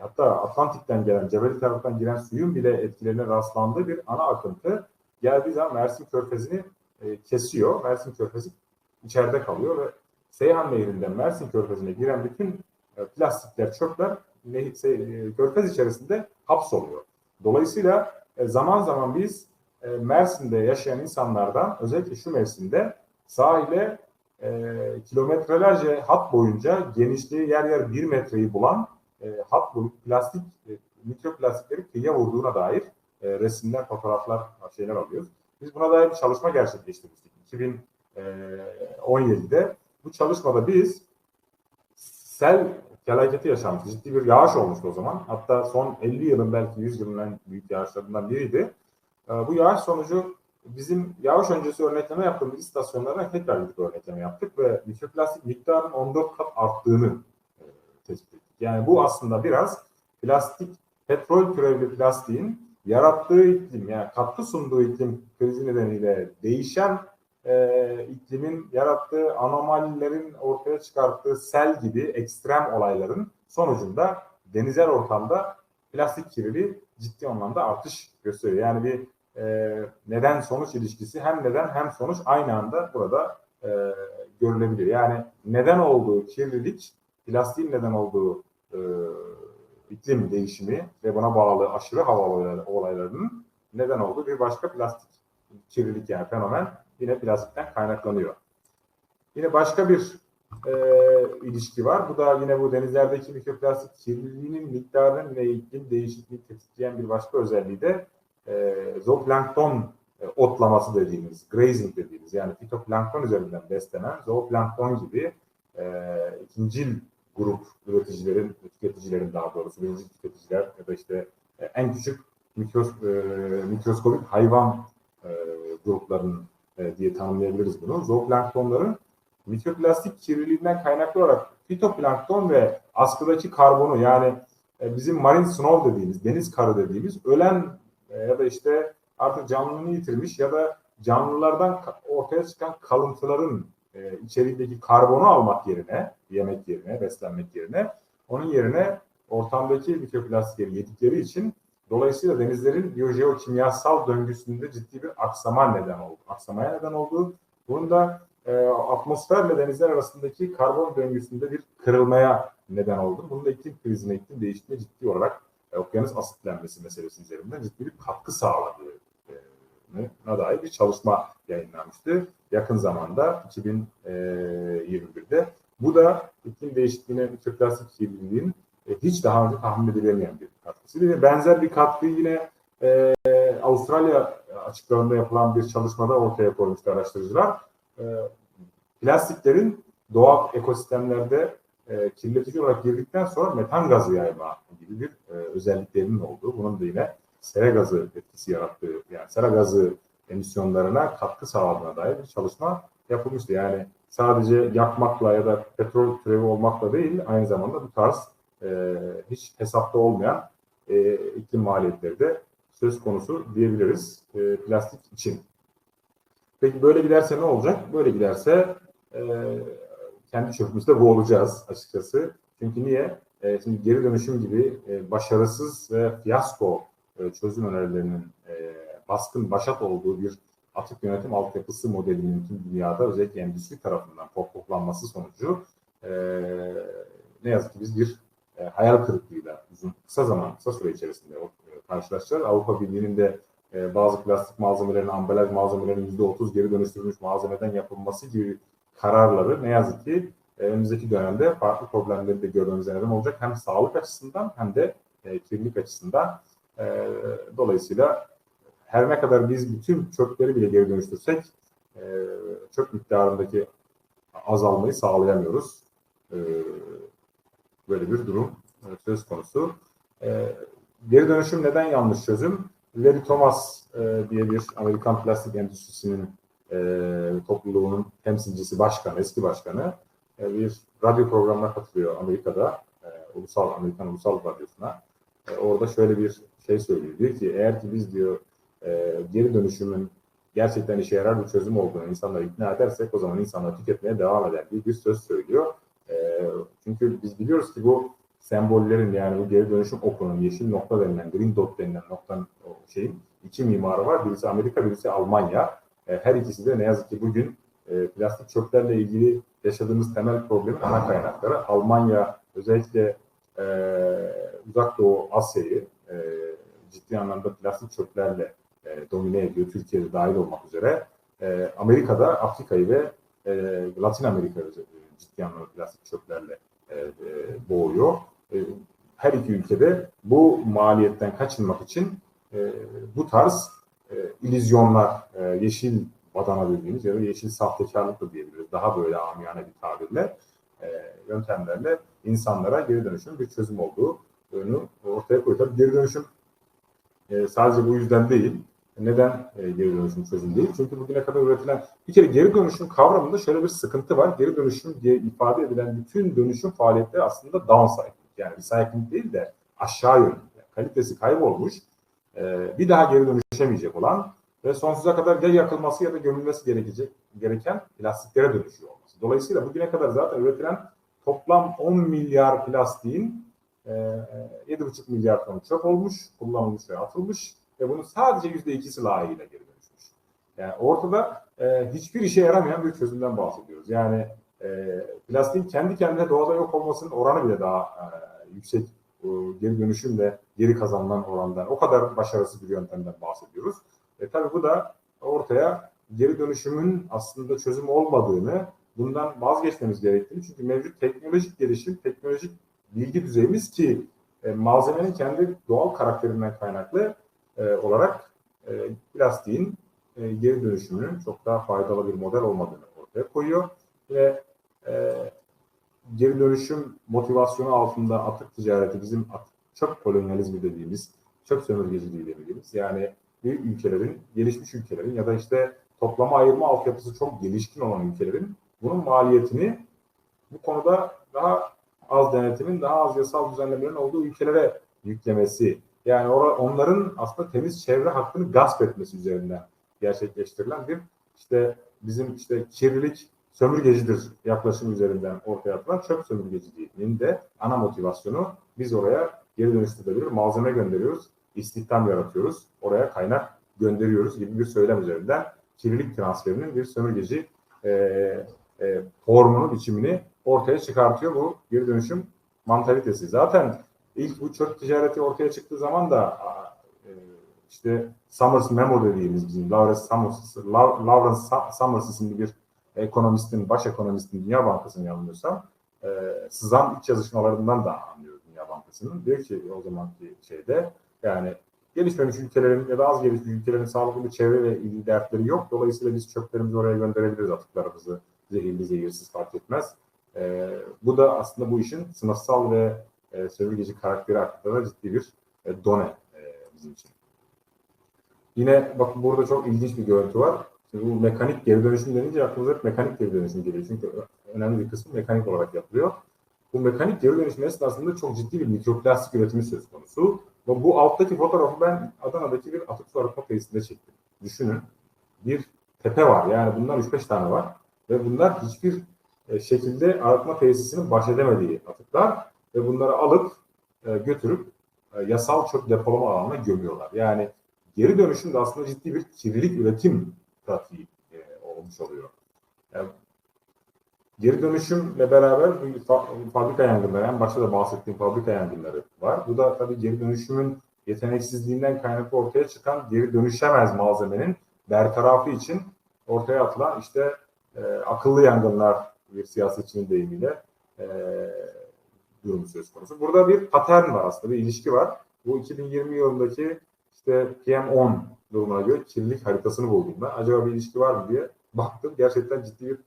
B: hatta Atlantik'ten gelen, Cebeli taraftan giren suyun bile etkilerine rastlandığı bir ana akıntı geldiği zaman Mersin Körfezi'ni e, kesiyor. Mersin Körfezi içeride kalıyor ve Seyhan Nehri'nden Mersin Körfezi'ne giren bütün e, plastikler, çöpler nehir, e, körfez içerisinde hapsoluyor. Dolayısıyla e, zaman zaman biz e, Mersin'de yaşayan insanlardan özellikle şu mevsimde sahile e, kilometrelerce hat boyunca genişliği yer yer bir metreyi bulan e, hat boyu plastik, e, mikroplastikleri kıyıya vurduğuna dair e, resimler, fotoğraflar, şeyler alıyoruz. Biz buna dair bir çalışma gerçekleştirmiştik. 2017'de bu çalışmada biz sel felaketi yaşanmış. Ciddi bir yağış olmuştu o zaman. Hatta son 50 yılın belki 100 yılın en büyük yağışlarından biriydi. Ee, bu yağış sonucu bizim yağış öncesi örnekleme yaptığımız istasyonlardan tekrar gidip örnekleme yaptık ve mikroplastik miktarının 14 kat arttığını e, tespit ettik. Yani bu aslında biraz plastik, petrol türevli plastiğin yarattığı iklim yani katkı sunduğu iklim krizi nedeniyle değişen e, iklimin yarattığı anomalilerin ortaya çıkarttığı sel gibi ekstrem olayların sonucunda denizel ortamda plastik kirliliği ciddi anlamda artış gösteriyor. Yani bir e, neden sonuç ilişkisi hem neden hem sonuç aynı anda burada e, görülebilir. Yani neden olduğu kirlilik, plastiğin neden olduğu e, iklim değişimi ve buna bağlı aşırı hava olaylarının neden olduğu bir başka plastik kirlilik yani fenomen yine plastikten kaynaklanıyor. Yine başka bir e, ilişki var. Bu da yine bu denizlerdeki mikroplastik kirliliğinin miktarının yine iklim değişikliği tetikleyen bir başka özelliği de e, zooplankton e, otlaması dediğimiz, grazing dediğimiz yani fitoplankton üzerinden beslenen zooplankton gibi e, ikincil grup üreticilerin, tüketicilerin daha doğrusu birinci tüketiciler ya da işte e, en küçük mikros, e, mikroskopik hayvan e, gruplarının e, diye tanımlayabiliriz bunu. Zooplanktonların mikroplastik kirliliğinden kaynaklı olarak fitoplankton ve askıdaki karbonu yani e, bizim marine snow dediğimiz, deniz karı dediğimiz ölen e, ya da işte artık canlılığını yitirmiş ya da canlılardan ortaya çıkan kalıntıların e, içeriğindeki karbonu almak yerine, yemek yerine, beslenmek yerine onun yerine ortamdaki mikroplastikleri yedikleri için dolayısıyla denizlerin biyojeokimyasal döngüsünde ciddi bir aksama neden oldu. Aksamaya neden oldu. Bunun da e, atmosferle denizler arasındaki karbon döngüsünde bir kırılmaya neden oldu. Bunun da iklim krizine, iklim değişikliğine ciddi olarak e, okyanus asitlenmesi meselesi üzerinden ciddi bir katkı sağladığı na dair bir çalışma yayınlanmıştı yakın zamanda 2021'de. Bu da iklim değişikliğine mikroplastik kirliliğin e, hiç daha önce tahmin edilemeyen bir katkısı. Ve benzer bir katkı yine e, Avustralya açıklarında yapılan bir çalışmada ortaya koymuştu araştırıcılar. E, plastiklerin doğal ekosistemlerde e, kirletici olarak girdikten sonra metan gazı yayma gibi bir e, özelliklerinin olduğu, bunun da yine sera gazı etkisi yarattığı, yani sera gazı emisyonlarına katkı sağladığına dair bir çalışma yapılmıştı. Yani sadece yakmakla ya da petrol türevi olmakla değil, aynı zamanda bu tarz e, hiç hesapta olmayan e, iklim maliyetleri de söz konusu diyebiliriz e, plastik için. Peki böyle giderse ne olacak? Böyle giderse e, kendi çöpümüzde boğulacağız açıkçası. Çünkü niye? E, şimdi geri dönüşüm gibi e, başarısız ve fiyasko e, çözüm önerilerinin e, baskın başat olduğu bir atık yönetim altyapısı modelinin tüm dünyada özellikle endüstri tarafından pohpohlanması sonucu e, ne yazık ki biz bir hayal kırıklığıyla uzun kısa zaman kısa süre içerisinde e, karşılaşacağız. Avrupa Birliği'nin de bazı plastik malzemelerin, ambalaj malzemelerinin %30 geri dönüştürülmüş malzemeden yapılması gibi kararları ne yazık ki önümüzdeki dönemde farklı problemleri de görmemize neden olacak. Hem sağlık açısından hem de e, kirlilik açısından. E, dolayısıyla her ne kadar biz bütün çöpleri bile geri dönüştürsek e, çöp miktarındaki azalmayı sağlayamıyoruz. E, böyle bir durum e, söz konusu. E, geri dönüşüm neden yanlış çözüm? Larry Thomas e, diye bir Amerikan plastik endüstrisinin e, topluluğunun temsilcisi başkanı, eski başkanı e, bir radyo programına katılıyor Amerika'da, e, ulusal Amerikan Ulusal Radyosu'na. E, orada şöyle bir şey söylüyor. Diyor ki eğer ki biz diyor e, geri dönüşümün gerçekten işe yarar bir çözüm olduğunu insanları ikna edersek o zaman insanlar tüketmeye devam eder diye bir söz söylüyor. E, çünkü biz biliyoruz ki bu sembollerin yani bu geri dönüşüm okunun yeşil nokta denilen, green dot denilen noktanın şeyin iki mimarı var. Birisi Amerika, birisi Almanya. E, her ikisi de ne yazık ki bugün e, plastik çöplerle ilgili yaşadığımız temel problemin ana kaynakları. Almanya özellikle e, Uzak Doğu Asya'yı e, ciddi anlamda plastik çöplerle e, domine ediyor. Türkiye'de dahil olmak üzere. E, Amerika'da Afrika'yı ve e, Latin Amerika'yı ciddi anlamda plastik çöplerle e, e, boğuyor. E, her iki ülkede bu maliyetten kaçınmak için e, bu tarz e, ilizyonlar, e, yeşil badana dediğimiz ya da yeşil sahtekarlık da diyebiliriz. Daha böyle amiyane bir tabirle e, yöntemlerle insanlara geri dönüşüm bir çözüm olduğu ortaya koyuyor. Tabii geri dönüşüm e, sadece bu yüzden değil. Neden e, geri dönüşüm çözüm değil? Çünkü bugüne kadar üretilen bir kere geri dönüşüm kavramında şöyle bir sıkıntı var. Geri dönüşüm diye ifade edilen bütün dönüşüm faaliyetleri aslında downcycling. Yani recycling değil de aşağı yönlü. Yani kalitesi kaybolmuş. E, bir daha geri dönüşemeyecek olan ve sonsuza kadar ya yakılması ya da gömülmesi gerekecek gereken plastiklere dönüşüyor olması. Dolayısıyla bugüne kadar zaten üretilen toplam 10 milyar plastiğin e, 7,5 milyar ton çöp olmuş, kullanılmış ve atılmış ve bunun sadece yüzde ikisi layığıyla geri dönüşmüş. Yani ortada e, hiçbir işe yaramayan bir çözümden bahsediyoruz. Yani e, plastiğin kendi kendine doğada yok olmasının oranı bile daha e, yüksek e, geri dönüşümle geri kazanılan orandan o kadar başarısız bir yöntemden bahsediyoruz. E, tabii bu da ortaya geri dönüşümün aslında çözüm olmadığını, bundan vazgeçmemiz gerektiğini çünkü mevcut teknolojik gelişim, teknolojik bilgi düzeyimiz ki e, malzemenin kendi doğal karakterinden kaynaklı e, olarak e, plastiğin e, geri dönüşümünün çok daha faydalı bir model olmadığını ortaya koyuyor. Ve e, geri dönüşüm motivasyonu altında atık ticareti bizim atık, çöp kolonyalizmi dediğimiz, çöp sömürgeciliği dediğimiz yani büyük ülkelerin, gelişmiş ülkelerin ya da işte toplama ayırma altyapısı çok gelişkin olan ülkelerin bunun maliyetini bu konuda daha az denetimin, daha az yasal düzenlemelerin olduğu ülkelere yüklemesi. Yani onların aslında temiz çevre hakkını gasp etmesi üzerinden gerçekleştirilen bir işte bizim işte kirlilik sömürgecidir yaklaşım üzerinden ortaya atılan çöp sömürgeciliğinin de ana motivasyonu biz oraya geri dönüştürülebilir malzeme gönderiyoruz, istihdam yaratıyoruz, oraya kaynak gönderiyoruz gibi bir söylem üzerinden kirlilik transferinin bir sömürgeci e, e, formunu, biçimini ortaya çıkartıyor bu geri dönüşüm mantalitesi. Zaten ilk bu çöp ticareti ortaya çıktığı zaman da e, işte Summers Memo dediğimiz bizim Lawrence Summers, Lawrence Summers isimli bir ekonomistin, baş ekonomistin Dünya Bankası'nın yanılmıyorsam e, sızan iç yazışmalarından da anlıyoruz Dünya Bankası'nın. Diyor ki o zamanki şeyde yani gelişmemiş ülkelerin ya da az gelişmiş ülkelerin sağlıklı bir çevre ve ilgili dertleri yok. Dolayısıyla biz çöplerimizi oraya gönderebiliriz atıklarımızı. Zehirli zehirsiz fark etmez. E, bu da aslında bu işin sınıfsal ve e, sömürgeci karakteri hakkında ciddi bir e, done e, bizim için. Yine bak burada çok ilginç bir görüntü var. Şimdi bu mekanik geri dönüşüm denince aklımıza hep mekanik geri dönüşüm geliyor. Çünkü önemli bir kısmı mekanik olarak yapılıyor. Bu mekanik geri dönüşüm esnasında çok ciddi bir mikroplastik üretimi söz konusu. Ve bu alttaki fotoğrafı ben Adana'daki bir atık su arıtma tesisinde çektim. Düşünün bir tepe var. Yani bunlar 3-5 tane var. Ve bunlar hiçbir e, şekilde arıtma tesisinin baş edemediği atıklar. Ve bunları alıp e, götürüp e, yasal çöp depolama alanına gömüyorlar. Yani geri dönüşüm de aslında ciddi bir kirlilik üretim pratiği olmuş oluyor. Yani geri dönüşümle beraber fabrika yangınları, en başta da bahsettiğim fabrika yangınları var. Bu da tabii geri dönüşümün yeteneksizliğinden kaynaklı ortaya çıkan geri dönüşemez malzemenin bertarafı için ortaya atılan işte e, akıllı yangınlar bir siyasetçinin deyimiyle e, durumu söz konusu. Burada bir patern var aslında, bir ilişki var. Bu 2020 yılındaki işte PM10 durumuna göre kirlilik haritasını buldum ben. Acaba bir ilişki var mı diye baktım. Gerçekten ciddi bir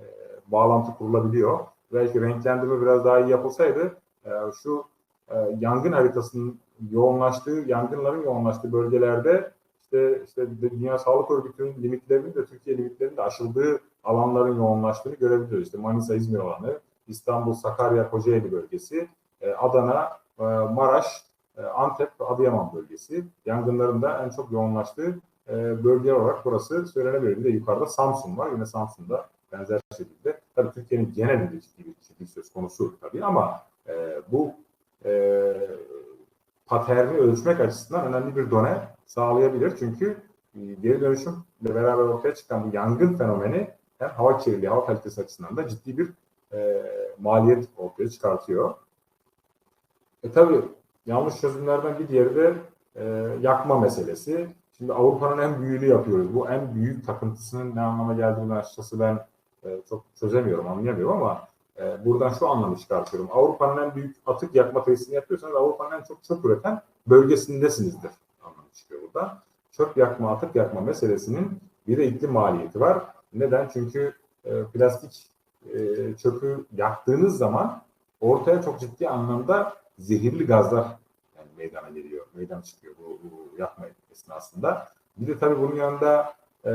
B: e, bağlantı kurulabiliyor. Belki renklendirme biraz daha iyi yapılsaydı e, şu e, yangın haritasının yoğunlaştığı, yangınların yoğunlaştığı bölgelerde işte işte Dünya Sağlık Örgütü'nün limitlerinin de Türkiye limitlerinin de aşıldığı alanların yoğunlaştığını görebiliyoruz. İşte Manisa, İzmir alanı, İstanbul, Sakarya, Kocaeli bölgesi, e, Adana, e, Maraş, e, Antep ve Adıyaman bölgesi yangınların da en çok yoğunlaştığı e, bölge olarak burası söylenebilir. Bir de yukarıda Samsun var. Yine Samsun'da benzer şekilde. Tabii Türkiye'nin genelinde ciddi bir şekilde söz konusu tabii ama bu e, paterni ölçmek açısından önemli bir done sağlayabilir. Çünkü geri dönüşümle beraber ortaya çıkan bu yangın fenomeni hem hava kirliliği, hava kalitesi açısından da ciddi bir e, maliyet ortaya çıkartıyor. E tabii yanlış çözümlerden bir diğeri de e, yakma meselesi. Şimdi Avrupa'nın en büyüğünü yapıyoruz. Bu en büyük takıntısının ne anlama geldiğini açıkçası ben e, çok çözemiyorum, anlayamıyorum ama e, buradan şu anlamı çıkartıyorum. Avrupa'nın en büyük atık yakma tesisini yapıyorsanız Avrupa'nın en çok çöp üreten bölgesindesinizdir anlamı çıkıyor burada. Çöp yakma, atık yakma meselesinin bir de iklim maliyeti var. Neden? Çünkü e, plastik e, çöpü yaktığınız zaman ortaya çok ciddi anlamda zehirli gazlar yani meydana geliyor, meydana çıkıyor bu, bu yakma esnasında. Bir de tabii bunun yanında e,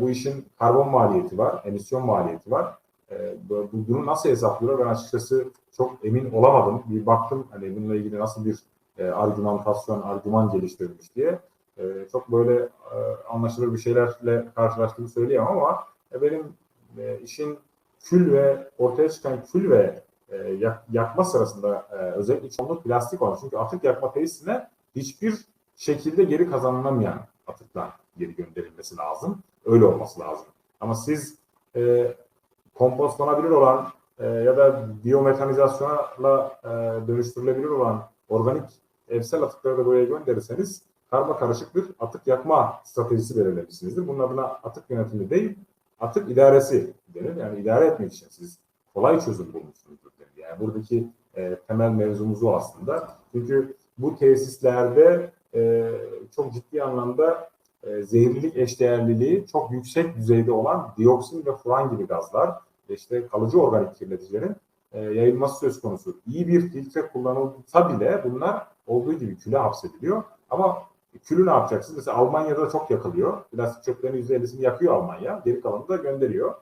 B: bu işin karbon maliyeti var, emisyon maliyeti var. E, bu, bunu nasıl hesaplıyorlar ben açıkçası çok emin olamadım. Bir baktım hani bununla ilgili nasıl bir e, argümantasyon, argüman geliştirilmiş diye. E, çok böyle e, anlaşılır bir şeylerle karşılaştığımı söyleyemem ama e, benim e, işin kül ve ortaya çıkan kül ve e, yakma sırasında e, özellikle çoğunluk plastik olan çünkü atık yakma tesisine hiçbir şekilde geri kazanılamayan atıklar geri gönderilmesi lazım. Öyle olması lazım. Ama siz e, kompostlanabilir olan e, ya da biyomekanizasyonla e, dönüştürülebilir olan organik evsel atıkları da buraya gönderirseniz karma karışık bir atık yakma stratejisi belirlemişsinizdir. Bunun adına atık yönetimi değil, atık idaresi denir. Yani idare etmek için siz kolay çözüm bulmuşsunuzdur. Yani buradaki e, temel mevzumuz o aslında. Çünkü bu tesislerde e, çok ciddi anlamda e, zehirlilik eşdeğerliliği çok yüksek düzeyde olan dioksin ve furan gibi gazlar işte kalıcı organik kirleticilerin e, yayılması söz konusu. İyi bir filtre kullanılsa bile bunlar olduğu gibi küle hapsediliyor. Ama Külü ne yapacaksınız? Mesela Almanya'da da çok yakılıyor. Plastik çöplerinin %50'sini yakıyor Almanya. Geri kalanını da gönderiyor.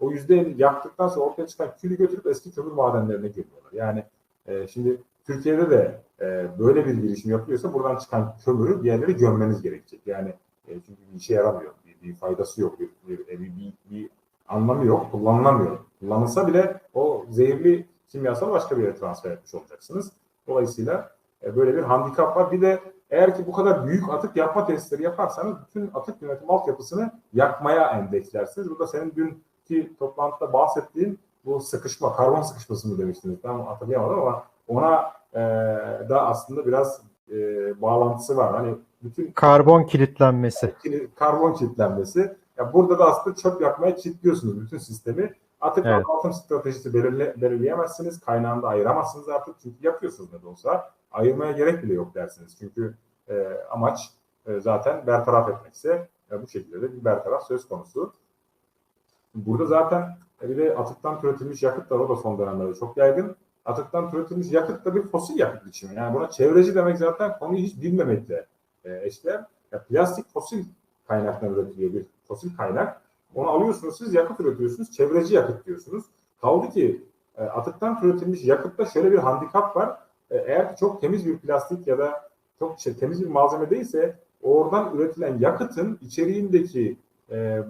B: O %50 yaktıktan sonra ortaya çıkan külü götürüp eski kömür madenlerine gömüyorlar. Yani e, şimdi Türkiye'de de e, böyle bir girişim yapıyorsa buradan çıkan kömürü bir yerlere gömmeniz gerekecek. Yani e, çünkü bir işe yaramıyor. Bir, bir faydası yok. Bir, bir, bir, bir, bir anlamı yok. Kullanılamıyor. Kullanılsa bile o zehirli kimyasal başka bir yere transfer etmiş olacaksınız. Dolayısıyla e, böyle bir handikap var. Bir de eğer ki bu kadar büyük atık yapma testleri yaparsanız bütün atık yönetim altyapısını yakmaya endekslersiniz. Burada senin dünkü toplantıda bahsettiğin bu sıkışma, karbon sıkışması mı demiştiniz? Ben hatırlayamadım ama ona e, da aslında biraz e, bağlantısı var. Hani bütün
A: Karbon kilitlenmesi.
B: karbon kilitlenmesi. Ya burada da aslında çöp yapmaya kilitliyorsunuz bütün sistemi. Atık
A: Evet.
B: azaltım stratejisi belirle, belirleyemezsiniz. Kaynağını da ayıramazsınız artık. Çünkü yapıyorsunuz ne de olsa. Ayırmaya gerek bile yok dersiniz. Çünkü e, amaç e, zaten bertaraf etmekse e, bu şekilde de bir bertaraf söz konusu. Burada zaten e, bir de atıktan türetilmiş yakıt da o da son dönemlerde çok yaygın. Atıktan türetilmiş yakıt da bir fosil yakıt biçimi. Yani buna çevreci demek zaten konuyu hiç bilmemekle e, eşdeğer. Ya plastik fosil kaynaktan üretiliyor bir fosil kaynak. Onu alıyorsunuz siz yakıt üretiyorsunuz. Çevreci yakıt diyorsunuz. Kaldı ki e, atıktan türetilmiş yakıtta şöyle bir handikap var. E, eğer çok temiz bir plastik ya da çok şey, temiz bir malzeme değilse oradan üretilen yakıtın içeriğindeki e,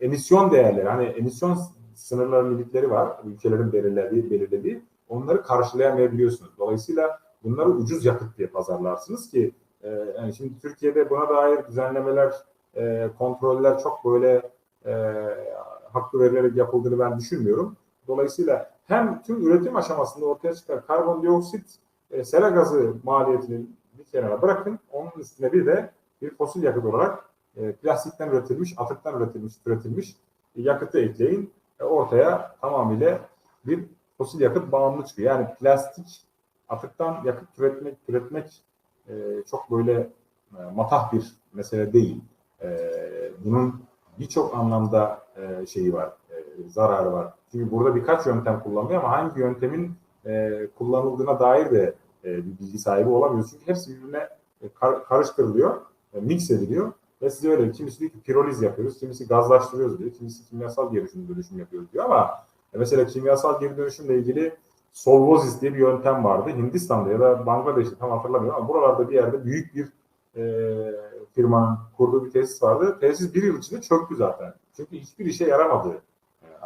B: emisyon değerleri hani emisyon sınırları limitleri var. Ülkelerin belirlediği, belirlediği. Onları karşılayamayabiliyorsunuz. Dolayısıyla bunları ucuz yakıt diye pazarlarsınız ki e, yani şimdi Türkiye'de buna dair düzenlemeler, e, kontroller çok böyle e, haklı verilerek yapıldığını ben düşünmüyorum. Dolayısıyla hem tüm üretim aşamasında ortaya çıkan karbondioksit, e, sera gazı maliyetini bir kenara bırakın. Onun üstüne bir de bir fosil yakıt olarak e, plastikten üretilmiş, atıktan üretilmiş, üretilmiş yakıtı ekleyin. E, ortaya tamamıyla bir fosil yakıt bağımlı çıkıyor. Yani plastik atıktan yakıt türetmek, türetmek e, çok böyle e, matah bir mesele değil. E, bunun birçok anlamda e, şeyi var, e, zararı var. Çünkü burada birkaç yöntem kullanılıyor ama hangi yöntemin e, kullanıldığına dair de e, bir bilgi sahibi olamıyoruz. Çünkü hepsi birbirine e, kar- karıştırılıyor, e, mix ediliyor ve size öyle kimisi diyor ki piroliz yapıyoruz, kimisi gazlaştırıyoruz diyor, kimisi kimyasal geri dönüşüm, yapıyoruz diyor ama e, mesela kimyasal geri dönüşümle ilgili Solvozis diye bir yöntem vardı. Hindistan'da ya da Bangladeş'te tam hatırlamıyorum ama buralarda bir yerde büyük bir e, firmanın kurduğu bir tesis vardı. Tesis bir yıl içinde çöktü zaten. Çünkü hiçbir işe yaramadığı e,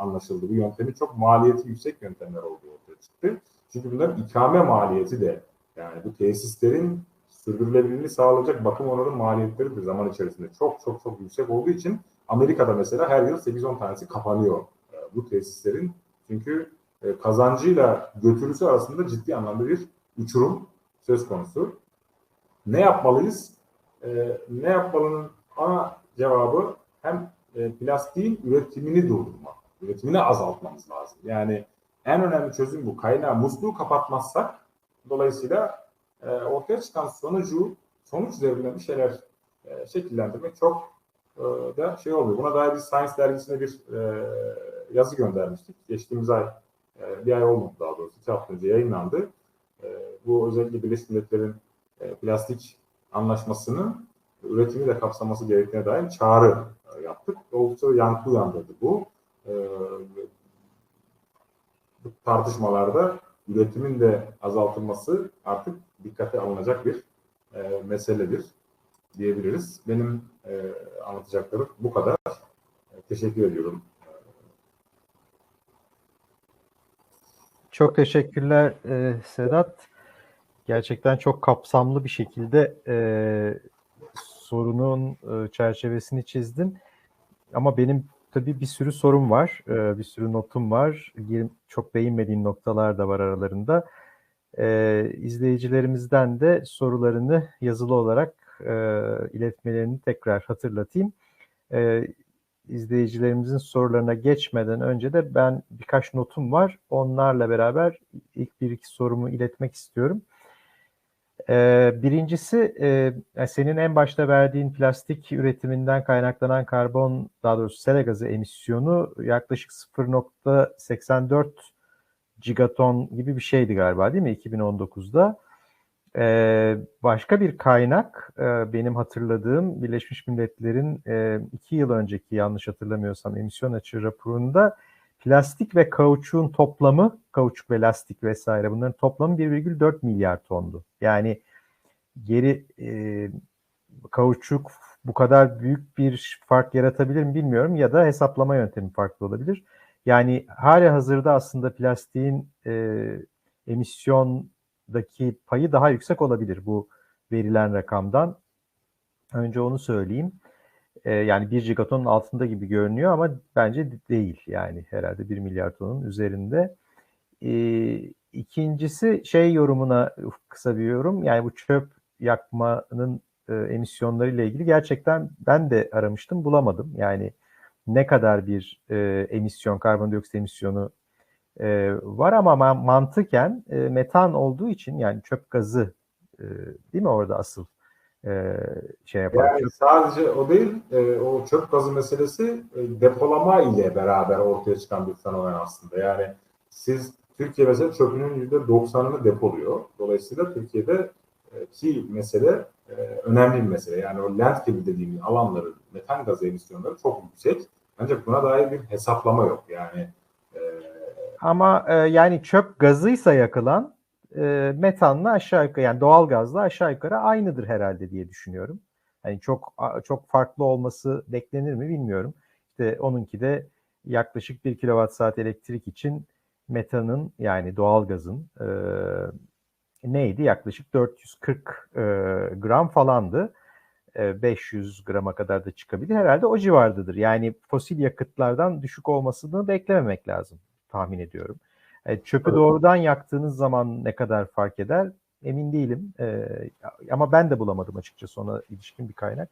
B: anlaşıldı. Bu yöntemi çok maliyeti yüksek yöntemler olduğu ortaya çıktı. Çünkü bunların ikame maliyeti de yani bu tesislerin sürdürülebilirliğini sağlayacak bakım onarım maliyetleri de zaman içerisinde çok çok çok yüksek olduğu için Amerika'da mesela her yıl 8-10 tanesi kapanıyor e, bu tesislerin. Çünkü e, kazancıyla götürüsü arasında ciddi anlamda bir uçurum söz konusu. Ne yapmalıyız? E, ne yapmalının ana cevabı hem plastiğin üretimini durdurmak, üretimini azaltmamız lazım. Yani en önemli çözüm bu. Kaynağı musluğu kapatmazsak dolayısıyla e, ortaya çıkan sonucu sonuç üzerinden bir şeyler e, şekillendirmek çok e, da şey oluyor. Buna dair bir Science dergisine bir e, yazı göndermiştik. Geçtiğimiz ay e, bir ay olmadı daha doğrusu. iki hafta önce yayınlandı. E, bu özellikle Birleşmiş Milletler'in e, plastik anlaşmasının üretimi de kapsaması gerektiğine dair çağrı e, yaptık. Oldukça yankı uyandırdı bu. E, bu tartışmalarda üretimin de azaltılması artık dikkate alınacak bir e, meseledir diyebiliriz. Benim e, anlatacaklarım bu kadar. E, teşekkür ediyorum.
A: Çok teşekkürler e, Sedat. Gerçekten çok kapsamlı bir şekilde e, sorunun e, çerçevesini çizdin. Ama benim tabii bir sürü sorum var, e, bir sürü notum var. Çok beğenmediğim noktalar da var aralarında. E, izleyicilerimizden de sorularını yazılı olarak e, iletmelerini tekrar hatırlatayım. E, izleyicilerimizin sorularına geçmeden önce de ben birkaç notum var. Onlarla beraber ilk bir iki sorumu iletmek istiyorum. Ee, birincisi e, senin en başta verdiğin plastik üretiminden kaynaklanan karbon daha doğrusu sera gazı emisyonu yaklaşık 0.84 gigaton gibi bir şeydi galiba değil mi 2019'da? Ee, başka bir kaynak e, benim hatırladığım Birleşmiş Milletler'in e, iki yıl önceki yanlış hatırlamıyorsam emisyon açığı raporunda plastik ve kauçuğun toplamı, kauçuk ve lastik vesaire bunların toplamı 1,4 milyar tondu. Yani geri e, kauçuk bu kadar büyük bir fark yaratabilir mi bilmiyorum ya da hesaplama yöntemi farklı olabilir. Yani hala hazırda aslında plastiğin e, emisyondaki payı daha yüksek olabilir bu verilen rakamdan. Önce onu söyleyeyim. E, yani 1 gigatonun altında gibi görünüyor ama bence değil. Yani herhalde 1 milyar tonun üzerinde. E, ikincisi şey yorumuna kısa bir yorum. Yani bu çöp yakmanın e, emisyonları ile ilgili gerçekten ben de aramıştım bulamadım. Yani ne kadar bir e, emisyon, karbondioksit emisyonu e, var ama man, mantıken e, metan olduğu için yani çöp gazı e, değil mi orada asıl e, şey yapar.
B: Yani
A: çöp...
B: sadece o değil, e, o çöp gazı meselesi e, depolama ile beraber ortaya çıkan bir fenomen aslında. Yani siz Türkiye mesela çöpünün %90'ını depoluyor. Dolayısıyla Türkiye'de e, ki mesele e, önemli bir mesele. Yani o landfill dediğimiz alanların metan gazı emisyonları çok yüksek. Ancak buna dair bir hesaplama yok. Yani e,
A: ama e, yani çöp gazıysa yakılan e, metanla aşağı yukarı yani doğal gazla aşağı yukarı aynıdır herhalde diye düşünüyorum. Yani çok çok farklı olması beklenir mi bilmiyorum. İşte onunki de yaklaşık 1 kilowatt saat elektrik için metanın yani doğal gazın e, neydi? Yaklaşık 440 e, gram falandı. E, 500 grama kadar da çıkabilir. Herhalde o civardadır. Yani fosil yakıtlardan düşük olmasını beklememek lazım tahmin ediyorum. E, çöpü evet. doğrudan yaktığınız zaman ne kadar fark eder emin değilim. E, ama ben de bulamadım açıkçası ona ilişkin bir kaynak.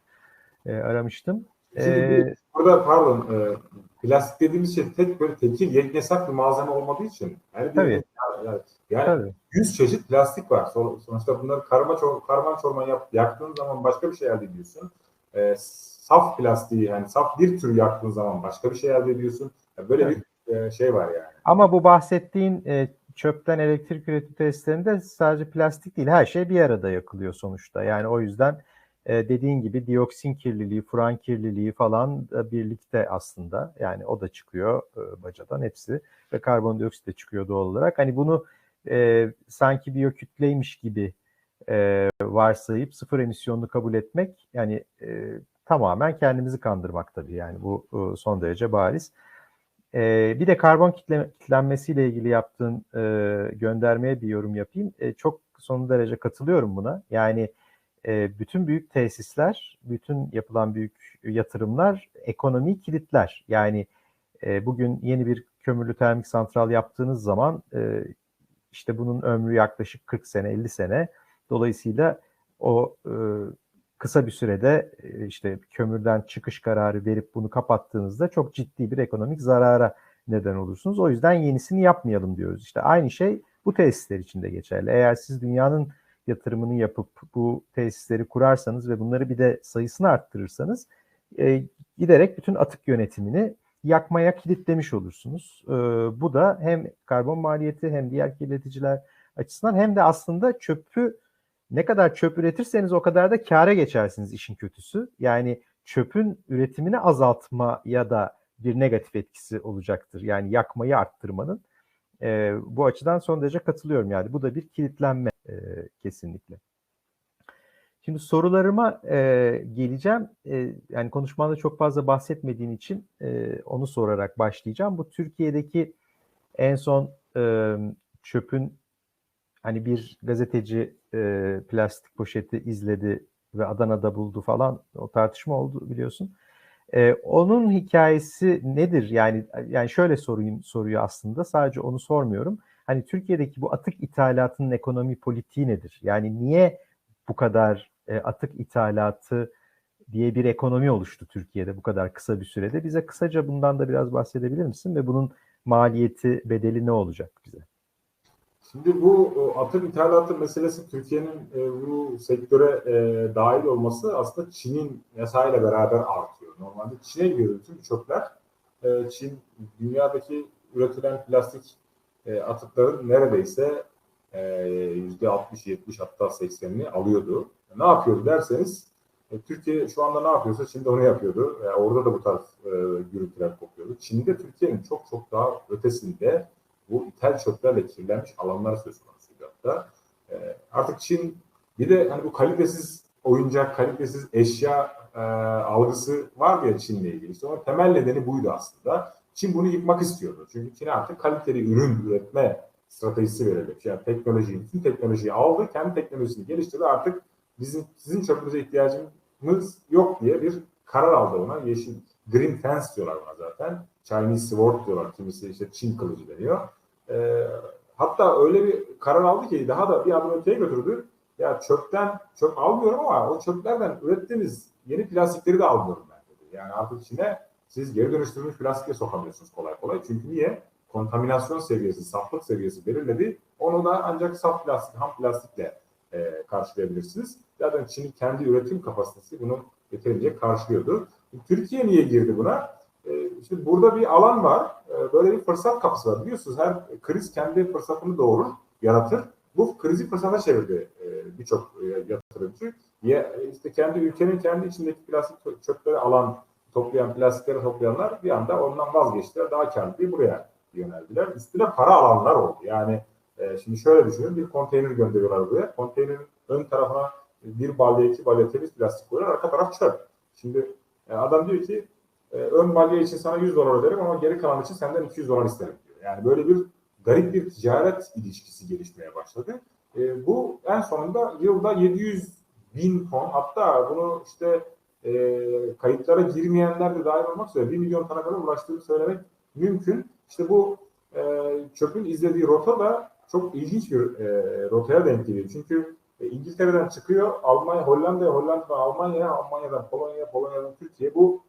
A: E, aramıştım.
B: Ee, burada pardon e, plastik dediğimiz şey tek böyle tekil yeknesak bir malzeme olmadığı için yani
A: tabii.
B: Yani, yani tabii. 100 çeşit plastik var. Sonuçta bunları karma çor, karman çorman yap, yaktığın zaman başka bir şey elde ediyorsun. E, saf plastiği yani saf bir tür yaktığın zaman başka bir şey elde ediyorsun. Yani böyle evet. bir e, şey var yani.
A: Ama bu bahsettiğin e, çöpten elektrik üretim tesislerinde sadece plastik değil her şey bir arada yakılıyor sonuçta. Yani o yüzden e, dediğin gibi dioksin kirliliği, furan kirliliği falan da birlikte aslında yani o da çıkıyor e, bacadan hepsi ve karbondioksit de çıkıyor doğal olarak. Hani bunu e, sanki biyokütleymiş gibi e, varsayıp sıfır emisyonlu kabul etmek yani e, tamamen kendimizi kandırmak tabii yani bu e, son derece bariz. E, bir de karbon kitle, kitlenmesiyle ilgili yaptığın e, göndermeye bir yorum yapayım. E, çok son derece katılıyorum buna. Yani e, bütün büyük tesisler, bütün yapılan büyük yatırımlar ekonomiyi kilitler. Yani e, bugün yeni bir kömürlü termik santral yaptığınız zaman e, işte bunun ömrü yaklaşık 40 sene, 50 sene. Dolayısıyla o e, kısa bir sürede e, işte kömürden çıkış kararı verip bunu kapattığınızda çok ciddi bir ekonomik zarara neden olursunuz. O yüzden yenisini yapmayalım diyoruz. İşte aynı şey bu tesisler için de geçerli. Eğer siz dünyanın yatırımını yapıp bu tesisleri kurarsanız ve bunları bir de sayısını arttırırsanız e, giderek bütün atık yönetimini yakmaya kilitlemiş olursunuz. E, bu da hem karbon maliyeti hem diğer kirleticiler açısından hem de aslında çöpü ne kadar çöp üretirseniz o kadar da kâra geçersiniz işin kötüsü. Yani çöpün üretimini azaltmaya da bir negatif etkisi olacaktır. Yani yakmayı arttırmanın. E, bu açıdan son derece katılıyorum yani. Bu da bir kilitlenme e, kesinlikle. Şimdi sorularıma e, geleceğim. E, yani konuşmanda çok fazla bahsetmediğin için e, onu sorarak başlayacağım. Bu Türkiye'deki en son e, çöpün hani bir gazeteci e, plastik poşeti izledi ve Adana'da buldu falan o tartışma oldu biliyorsun. E, onun hikayesi nedir? Yani yani şöyle sorayım soruyu aslında sadece onu sormuyorum. Hani Türkiye'deki bu atık ithalatının ekonomi politiği nedir? Yani niye bu kadar e, atık ithalatı diye bir ekonomi oluştu Türkiye'de bu kadar kısa bir sürede? Bize kısaca bundan da biraz bahsedebilir misin ve bunun maliyeti, bedeli ne olacak bize?
B: Şimdi bu atık ithalatı meselesi Türkiye'nin e, bu sektöre e, dahil olması aslında Çin'in yasayla beraber artıyor. Normalde Çin'e gidiyor bütün çöpler. E, Çin dünyadaki üretilen plastik atıkların neredeyse e, yüzde 60, 70 hatta 80'ini alıyordu. Ne yapıyordu derseniz e, Türkiye şu anda ne yapıyorsa Çin'de onu yapıyordu. E, orada da bu tarz e, gürültüler kopuyordu. Çin'de Türkiye'nin çok çok daha ötesinde bu ithal çöplerle kirlenmiş alanlar söz konusuydu hatta. E, artık Çin bir de hani bu kalitesiz oyuncak, kalitesiz eşya e, algısı var ya Çin'le ilgili. İşte onun temel nedeni buydu aslında. Çin bunu yıkmak istiyordu. Çünkü Çin artık kaliteli ürün üretme stratejisi verilmiş. Yani teknolojiyi, bütün teknolojiyi aldı, kendi teknolojisini geliştirdi. Artık bizim sizin çöpünüze ihtiyacımız yok diye bir karar aldı ona. Yeşil Green Fence diyorlar buna zaten. Chinese Sword diyorlar. Kimisi işte Çin kılıcı deniyor. Ee, hatta öyle bir karar aldı ki daha da bir adım öteye götürdü. Ya çöpten çöp almıyorum ama o çöplerden ürettiğiniz yeni plastikleri de almıyorum ben dedi. Yani artık içine siz geri dönüştürülmüş plastikle sokamıyorsunuz kolay kolay. Çünkü niye? Kontaminasyon seviyesi, saflık seviyesi belirledi. Onu da ancak saf plastik, ham plastikle e, karşılayabilirsiniz. Zaten Çin'in kendi üretim kapasitesi bunu yeterince karşılıyordu. Türkiye niye girdi buna? E, şimdi burada bir alan var. E, böyle bir fırsat kapısı var. Biliyorsunuz her kriz kendi fırsatını doğurur, yaratır. Bu krizi fırsata çevirdi e, birçok e, yatırımcı. Ya, işte kendi ülkenin kendi içindeki plastik çöpleri alan, toplayan, plastikleri toplayanlar bir anda ondan vazgeçtiler. Daha diye buraya yöneldiler. Üstüne para alanlar oldu. Yani e, şimdi şöyle düşünün. Bir konteyner gönderiyorlar buraya. Konteynerin ön tarafına bir balya, iki balya temiz plastik koyuyorlar. Arka taraf çöp. Şimdi adam diyor ki e, ön balya için sana 100 dolar öderim ama geri kalan için senden 200 dolar isterim diyor. Yani böyle bir garip bir ticaret ilişkisi gelişmeye başladı. E, bu en sonunda yılda 700 bin ton hatta bunu işte e, kayıtlara girmeyenler de dahil olmak üzere 1 milyon tona kadar ulaştığını söylemek mümkün. İşte bu e, çöpün izlediği rota da çok ilginç bir e, rotaya denk geliyor. Çünkü e, İngiltere'den çıkıyor, Almanya, Hollanda'ya, Hollanda'dan Almanya'ya, Almanya'dan Polonya'ya, Polonya'dan Türkiye'ye bu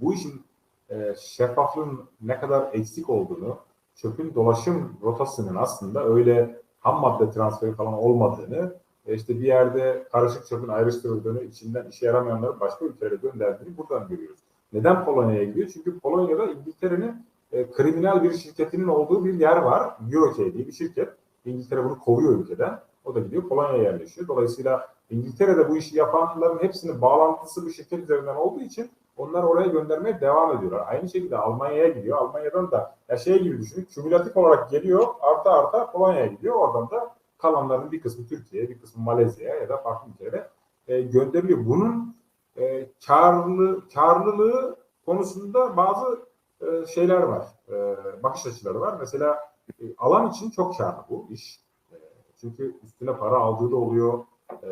B: bu işin e, şeffaflığın ne kadar eksik olduğunu, çöpün dolaşım rotasının aslında öyle ham madde transferi falan olmadığını, e, işte bir yerde karışık çöpün ayrıştırıldığını, içinden işe yaramayanları başka ülkelere gönderdiğini buradan görüyoruz. Neden Polonya'ya gidiyor? Çünkü Polonya'da İngiltere'nin e, kriminal bir şirketinin olduğu bir yer var. Eurocay diye bir şirket. İngiltere bunu kovuyor ülkeden. O da gidiyor Polonya'ya yerleşiyor. Dolayısıyla İngiltere'de bu işi yapanların hepsinin bağlantısı bu şirket üzerinden olduğu için onlar oraya göndermeye devam ediyorlar. Aynı şekilde Almanya'ya gidiyor. Almanya'dan da ya şey gibi düşünün. Kümülatif olarak geliyor. Arta arta Polonya'ya gidiyor. Oradan da kalanların bir kısmı Türkiye'ye, bir kısmı Malezya'ya ya da farklı ülkelere e, gönderiliyor. Bunun e, karlı karlılığı konusunda bazı e, şeyler var. E, bakış açıları var. Mesela e, alan için çok karlı bu iş. E, çünkü üstüne para aldığı da oluyor. E,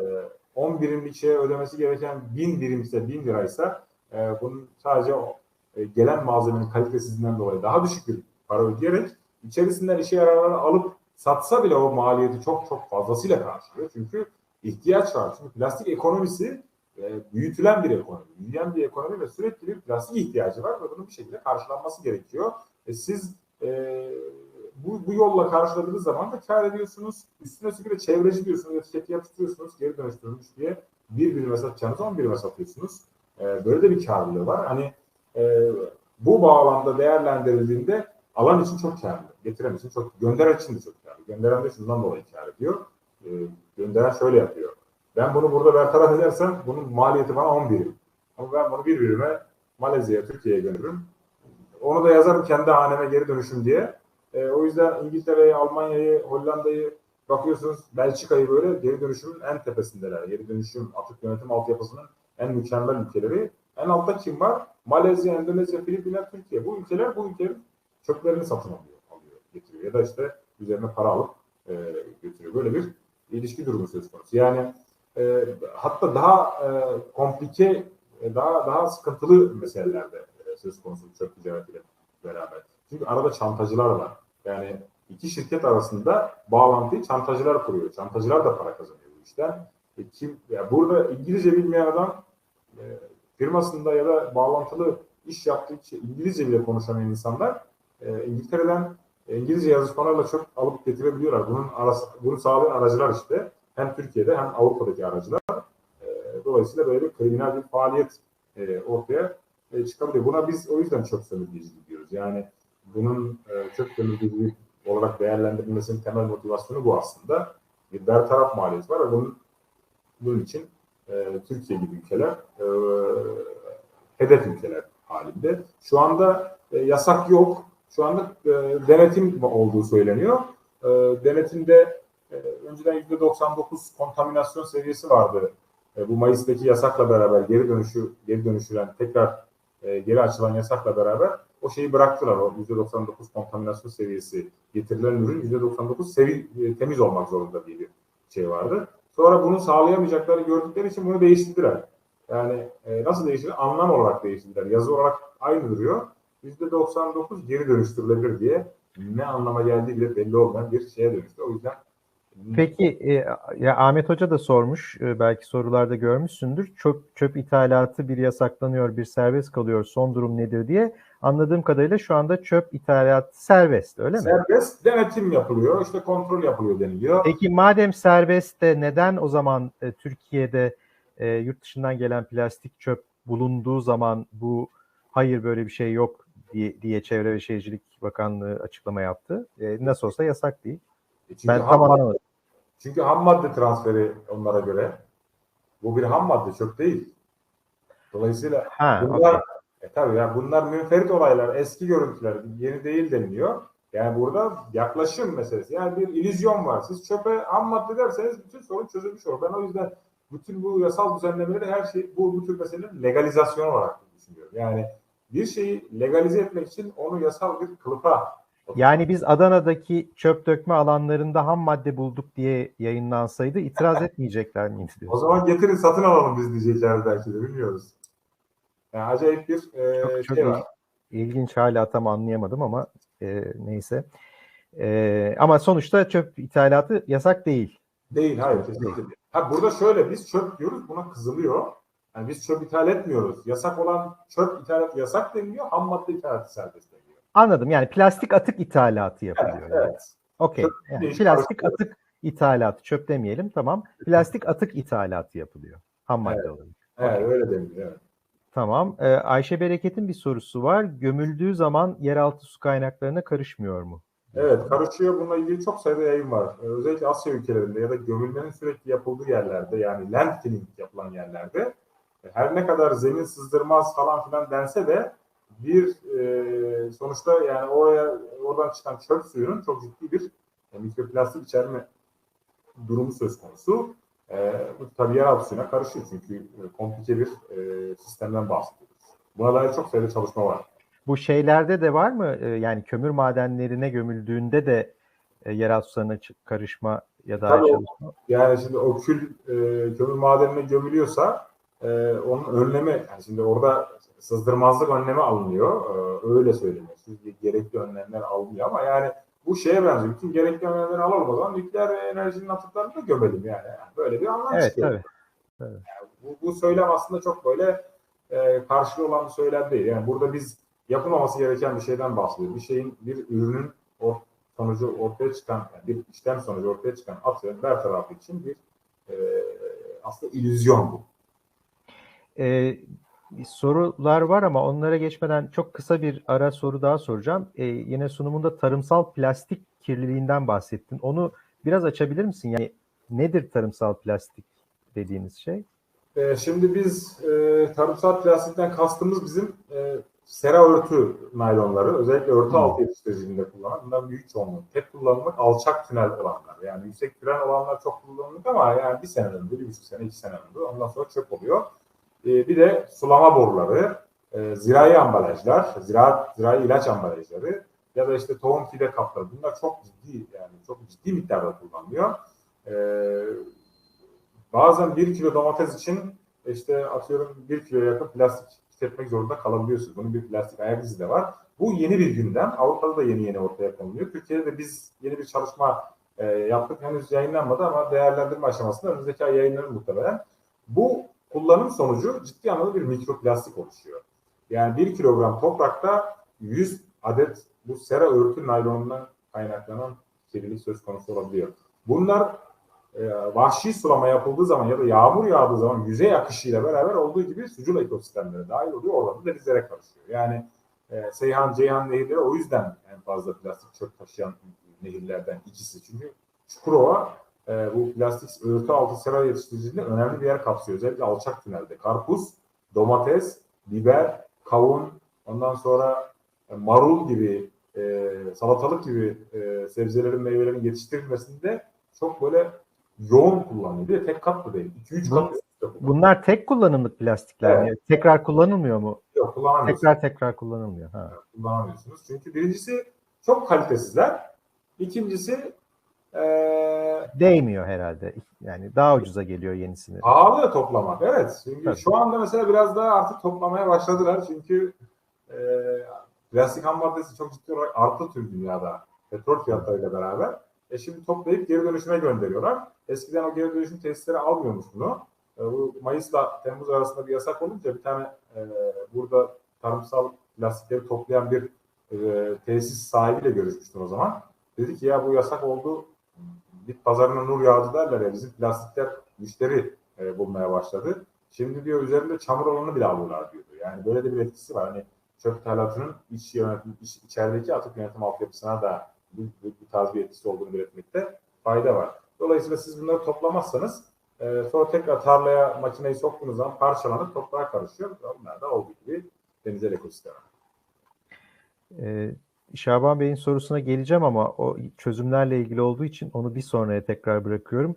B: 10 birimlik şeye ödemesi gereken 1000 birimse 1000 liraysa e, bunun sadece o, e, gelen malzemenin kalitesizliğinden dolayı daha düşük bir para ödeyerek içerisinden işe yararlarını alıp satsa bile o maliyeti çok çok fazlasıyla karşılıyor. Çünkü ihtiyaç var. Çünkü plastik ekonomisi e, büyütülen bir ekonomi, büyüyen bir ekonomi ve sürekli bir plastik ihtiyacı var ve bunun bir şekilde karşılanması gerekiyor. E, siz e, bu, bu yolla karşıladığınız zaman da kar ediyorsunuz. Üstüne üstlük de çevreci diyorsunuz, etiketi yapıştırıyorsunuz, geri dönüştürülmüş diye bir birime satacağınızı on birime satıyorsunuz. E, böyle de bir karlılığı var. Hani e, bu bağlamda değerlendirildiğinde alan için çok karlı, getiren için çok, gönderen için de çok karlı. Gönderen de şundan dolayı kar ediyor. E, gönderen şöyle yapıyor. Ben bunu burada bertaraf edersem bunun maliyeti bana 10 birim. Ama ben bunu bir birime Malezya'ya, Türkiye'ye gönderirim. Onu da yazarım kendi haneme geri dönüşüm diye. E, o yüzden İngiltere'yi, Almanya'yı, Hollanda'yı bakıyorsunuz Belçika'yı böyle geri dönüşümün en tepesindeler. Geri dönüşüm, atık yönetim altyapısının en mükemmel ülkeleri. En altta kim var? Malezya, Endonezya, Filipinler, Türkiye. Bu ülkeler bu ülkelerin çöplerini satın alıyor, alıyor getiriyor. Ya da işte üzerine para alıp e, götürüyor. Böyle bir ilişki durumu söz konusu. Yani e, hatta daha e, komplike, e, daha daha sıkıntılı meselelerde e, söz konusu çöp ticaretiyle beraber. Çünkü arada çantacılar var. Yani iki şirket arasında bağlantıyı çantacılar kuruyor. Çantacılar da para kazanıyor bu işten. E, kim, ya burada İngilizce bilmeyen adam e, firmasında ya da bağlantılı iş yaptığı için İngilizce bile konuşamayan insanlar e, İngiltere'den İngilizce yazışmalarla çok alıp getirebiliyorlar. Bunun arası, bunu sağlayan aracılar işte hem Türkiye'de hem Avrupa'daki aracılar. E, dolayısıyla böyle bir kriminal bir faaliyet e, ortaya e, çıkabiliyor. Buna biz o yüzden çöp sömürgeciliği diyoruz. Yani bunun e, çöp sömürgeciliği olarak değerlendirilmesinin temel motivasyonu bu aslında. Bir bertaraf maliyeti var ve bunun, bunun için Türkiye gibi ülkeler e, hedef ülkeler halinde. Şu anda e, yasak yok. Şu anda e, denetim olduğu söyleniyor. E, denetimde e, önceden %99 kontaminasyon seviyesi vardı. E, bu Mayıs'taki yasakla beraber geri dönüşü geri dönüşülen tekrar e, geri açılan yasakla beraber o şeyi bıraktılar. O %99 kontaminasyon seviyesi getirilen ürün %99 sevi, e, temiz olmak zorunda diye bir şey vardı. Sonra bunu sağlayamayacaklarını gördükleri için bunu değiştirdiler. Yani e, nasıl değiştiler? Anlam olarak değiştirdiler. Yazı olarak aynı duruyor. %99 geri dönüştürülebilir diye ne anlama geldiği bile belli olmayan bir şeye dönüştü. O yüzden
A: Peki e, ya Ahmet Hoca da sormuş, e, belki sorularda görmüşsündür. Çöp, çöp ithalatı bir yasaklanıyor, bir serbest kalıyor. Son durum nedir diye. Anladığım kadarıyla şu anda çöp ithalatı serbest, öyle mi?
B: Serbest denetim yapılıyor, işte kontrol yapılıyor deniliyor.
A: Peki madem serbest de neden o zaman e, Türkiye'de e, yurt dışından gelen plastik çöp bulunduğu zaman bu hayır böyle bir şey yok diye, diye Çevre ve Şehircilik Bakanlığı açıklama yaptı. E, nasıl olsa yasak değil.
B: E çünkü
A: Ben
B: ham madde-
A: anlamadım.
B: Çünkü ham madde transferi onlara göre. Bu bir ham madde, çöp değil. Dolayısıyla
A: Ha,
B: bunlar,
A: okey.
B: E tabii ya bunlar münferit olaylar, eski görüntüler, yeni değil deniliyor. Yani burada yaklaşım meselesi. Yani bir illüzyon var. Siz çöpe ham madde derseniz bütün sorun çözülmüş olur. Ben o yüzden bütün bu yasal düzenlemeleri her şey bu, bu tür meselenin legalizasyon olarak düşünüyorum. Yani bir şeyi legalize etmek için onu yasal bir kılıfa
A: Yani biz Adana'daki çöp dökme alanlarında ham madde bulduk diye yayınlansaydı itiraz (laughs) etmeyecekler miydi?
B: O zaman getirin satın alalım biz diyecekler belki de bilmiyoruz. Yani acayip bir e,
A: Çok, çok
B: şey var.
A: ilginç hala tam anlayamadım ama e, neyse. E, ama sonuçta çöp ithalatı yasak değil.
B: Değil hayır kesinlikle değil. Ha burada şöyle biz çöp diyoruz buna kızılıyor. Yani biz çöp ithal etmiyoruz. Yasak olan çöp ithalatı yasak deniliyor. Ham madde ithalatı serbest deniliyor.
A: Anladım. Yani plastik atık ithalatı yapılıyor.
B: Evet,
A: yani.
B: evet.
A: Okey. Yani plastik atık ithalatı, çöp demeyelim tamam. Plastik atık ithalatı yapılıyor. Ham madde
B: Evet.
A: olarak.
B: Evet, öyle deniliyor. Evet.
A: Tamam. Ee, Ayşe Bereket'in bir sorusu var. Gömüldüğü zaman yeraltı su kaynaklarına karışmıyor mu?
B: Evet karışıyor. Bununla ilgili çok sayıda yayın var. Ee, özellikle Asya ülkelerinde ya da gömülmenin sürekli yapıldığı yerlerde yani landfilling yapılan yerlerde e, her ne kadar zemin sızdırmaz falan filan dense de bir e, sonuçta yani oraya oradan çıkan çöp suyunun çok ciddi bir e, mikroplastik içerme durumu söz konusu. E, bu tabii yeraltı suyuna karışıyor çünkü e, komplike bir e, sistemden bahsediyoruz. Buna dair çok sayıda çalışma var.
A: Bu şeylerde de var mı? Ee, yani kömür madenlerine gömüldüğünde de e, yeraltı sularına karışma ya da
B: Tabii o-
A: çalışma.
B: Yani şimdi o kül e, kömür madenine gömülüyorsa e, onun önleme yani şimdi orada sızdırmazlık önlemi alınıyor. E, öyle söyleniyor. Çünkü gerekli önlemler alınıyor ama yani bu şeye benziyor. Bütün gerekli önlemleri alalım o zaman nükleer enerjinin atıklarını da gömelim yani. Yani böyle bir anlam
A: Evet
B: çıkıyor.
A: tabii.
B: Bu, bu söylem aslında çok böyle e, karşılığı olan bir söylem değil. Yani burada biz yapılmaması gereken bir şeyden bahsediyoruz. Bir şeyin, bir ürünün o sonucu ortaya çıkan, yani bir işlem sonucu ortaya çıkan atığın bertarafı için bir e, aslında illüzyon bu.
A: Ee, sorular var ama onlara geçmeden çok kısa bir ara soru daha soracağım. Ee, yine sunumunda tarımsal plastik kirliliğinden bahsettin. Onu biraz açabilir misin? Yani nedir tarımsal plastik dediğiniz şey?
B: E, şimdi biz e, tarımsal plastikten kastımız bizim e, sera örtü naylonları, özellikle örtü
A: Hmm.
B: altı yetiştiriciliğinde kullanılan, bundan büyük çoğunluğu. Tek kullanımlık alçak tünel olanlar. Yani yüksek tünel olanlar çok kullanımlık ama yani bir sene ömrü, bir buçuk sene, iki sene ömrü. Ondan sonra çöp oluyor. E, bir de sulama boruları, e, zirai ambalajlar, ziraat, zirai ilaç ambalajları ya da işte tohum fide kapları. Bunlar çok ciddi yani çok ciddi miktarda kullanılıyor. E, bazen bir kilo domates için işte atıyorum bir kilo yakın plastik tüketmek zorunda kalabiliyorsunuz. Bunun bir plastik ayak izi de var. Bu yeni bir gündem. Avrupa'da da yeni yeni ortaya konuluyor. Türkiye'de de biz yeni bir çalışma e, yaptık. Henüz yayınlanmadı ama değerlendirme aşamasında önümüzdeki ay yayınlanır muhtemelen. Bu kullanım sonucu ciddi anlamda bir mikroplastik oluşuyor. Yani bir kilogram toprakta 100 adet bu sera örtü naylonundan kaynaklanan kirlilik söz konusu olabiliyor. Bunlar e, vahşi sulama yapıldığı zaman ya da yağmur yağdığı zaman yüzey akışıyla beraber olduğu gibi sucul ekosistemlere dahil oluyor. Oradan da denizlere karışıyor. Yani e, Seyhan, Ceyhan nehirleri o yüzden en fazla plastik çöp taşıyan nehirlerden ikisi. Çünkü Çukurova e, bu plastik örtü altı sera yetiştiriciliğinde önemli bir yer kapsıyor. Özellikle alçak tünelde. Karpuz, domates, biber, kavun, ondan sonra e, marul gibi, e, salatalık gibi e, sebzelerin, meyvelerin yetiştirilmesinde çok böyle yoğun kullanılıyor. Bir de tek katlı değil. 2-3
A: Bu-
B: kat üst üste kullanılıyor.
A: Bunlar tek kullanımlık plastikler mi? Tekrar kullanılmıyor mu?
B: Yok kullanamıyorsunuz.
A: Tekrar tekrar kullanılmıyor. Ha.
B: kullanamıyorsunuz. Çünkü birincisi çok kalitesizler. İkincisi eee
A: Değmiyor herhalde. Yani daha ucuza geliyor yenisini.
B: pahalı toplamak. Evet. Çünkü
A: Tabii.
B: şu anda mesela biraz daha artık toplamaya başladılar. Çünkü eee plastik ham maddesi çok ciddi olarak arttı tüm dünyada. Petrol fiyatlarıyla beraber. E şimdi toplayıp geri dönüşüme gönderiyorlar. Eskiden o geri dönüşüm tesisleri almıyormuş bunu. E, bu Mayıs'la Temmuz arasında bir yasak olunca bir tane e, burada tarımsal plastikleri toplayan bir e, tesis sahibiyle görüşmüştüm o zaman. Dedi ki ya bu yasak oldu. Bit pazarına nur yağdı derler ya bizim plastikler müşteri e, bulmaya başladı. Şimdi diyor üzerinde çamur olanı bile alıyorlar diyordu. Yani böyle de bir etkisi var. Hani çöp ithalatının iç yönetim, iç, içerideki atık yönetim altyapısına da bu, bu, bu tarz bir etkisi olduğunu belirtmekte fayda var. Dolayısıyla siz bunları toplamazsanız e, sonra tekrar tarlaya makineyi soktuğunuz zaman parçalanıp toprağa karışıyor. Onlar da olduğu gibi denizel ekosistemi.
A: Ee, Şaban Bey'in sorusuna geleceğim ama o çözümlerle ilgili olduğu için onu bir sonraya tekrar bırakıyorum.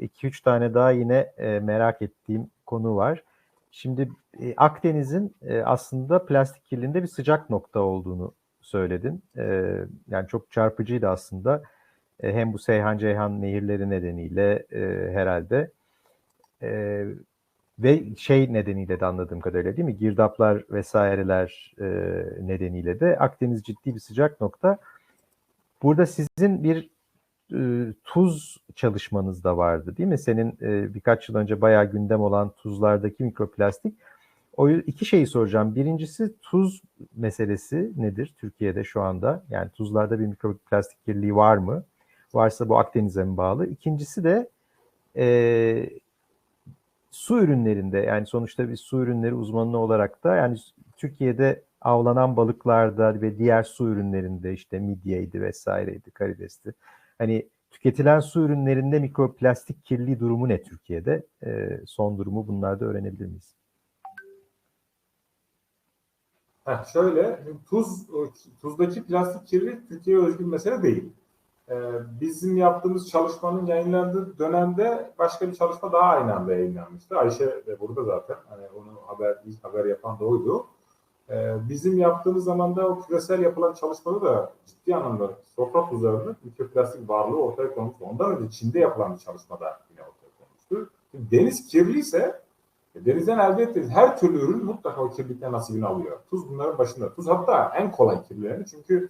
A: 2-3 tane daha yine e, merak ettiğim konu var. Şimdi e, Akdeniz'in e, aslında plastik kirliliğinde bir sıcak nokta olduğunu söyledin. Yani çok çarpıcıydı aslında. Hem bu Seyhan Ceyhan nehirleri nedeniyle herhalde. E, ve şey nedeniyle de anladığım kadarıyla değil mi? Girdaplar vesaireler e, nedeniyle de Akdeniz ciddi bir sıcak nokta. Burada sizin bir e, tuz çalışmanız da vardı değil mi? Senin e, birkaç yıl önce bayağı gündem olan tuzlardaki mikroplastik. O iki şeyi soracağım. Birincisi tuz meselesi nedir Türkiye'de şu anda? Yani tuzlarda bir mikroplastik kirliliği var mı? Varsa bu Akdeniz'e mi bağlı? İkincisi de e, su ürünlerinde yani sonuçta bir su ürünleri uzmanı olarak da yani Türkiye'de avlanan balıklarda ve diğer su ürünlerinde işte midyeydi vesaireydi karidesti. Hani tüketilen su ürünlerinde mikroplastik kirliliği durumu ne Türkiye'de? Ee, son durumu bunlarda öğrenebilir miyiz?
B: Heh, şöyle, tuz tuzdaki plastik kirlilik Türkiye'ye özgü bir mesele değil. Ee, bizim yaptığımız çalışmanın yayınlandığı dönemde başka bir çalışma daha aynı anda yayınlanmıştı. Ayşe de burada zaten. Hani onu haber haber yapan da oydu. Ee, bizim yaptığımız zaman da o küresel yapılan çalışmada da ciddi anlamda sofra tuzlarının mikroplastik varlığı ortaya konmuştu. Ondan önce Çin'de yapılan bir çalışmada yine ortaya konmuştu. Şimdi deniz kirliyse e, denizden elde ettiğiniz her türlü ürün mutlaka o kirlilikten nasibini alıyor. Tuz bunların başında. Tuz hatta en kolay kirlilerini çünkü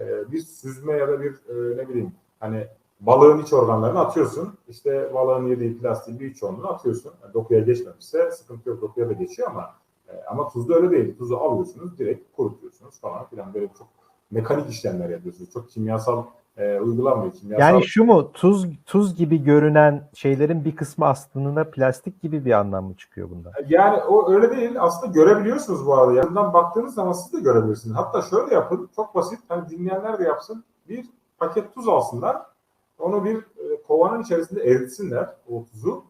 B: e, bir süzme ya da bir e, ne bileyim hani balığın iç organlarını atıyorsun. İşte balığın yediği plastiğin bir çoğunluğunu atıyorsun. Yani dokuya geçmemişse sıkıntı yok dokuya da geçiyor ama e, ama tuzda öyle değil. Tuzu alıyorsunuz direkt kurutuyorsunuz falan filan böyle çok mekanik işlemler yapıyorsunuz. Çok kimyasal e, uygulanmıyor. Kimyasal
A: Yani şu mu tuz tuz gibi görünen şeylerin bir kısmı aslında plastik gibi bir anlam mı çıkıyor bundan?
B: Yani o öyle değil. Aslında görebiliyorsunuz bu arada. Yanından baktığınız zaman siz de görebilirsiniz. Hatta şöyle yapın. Çok basit. Hani dinleyenler de yapsın. Bir paket tuz alsınlar. Onu bir e, kovanın içerisinde eritsinler o tuzu.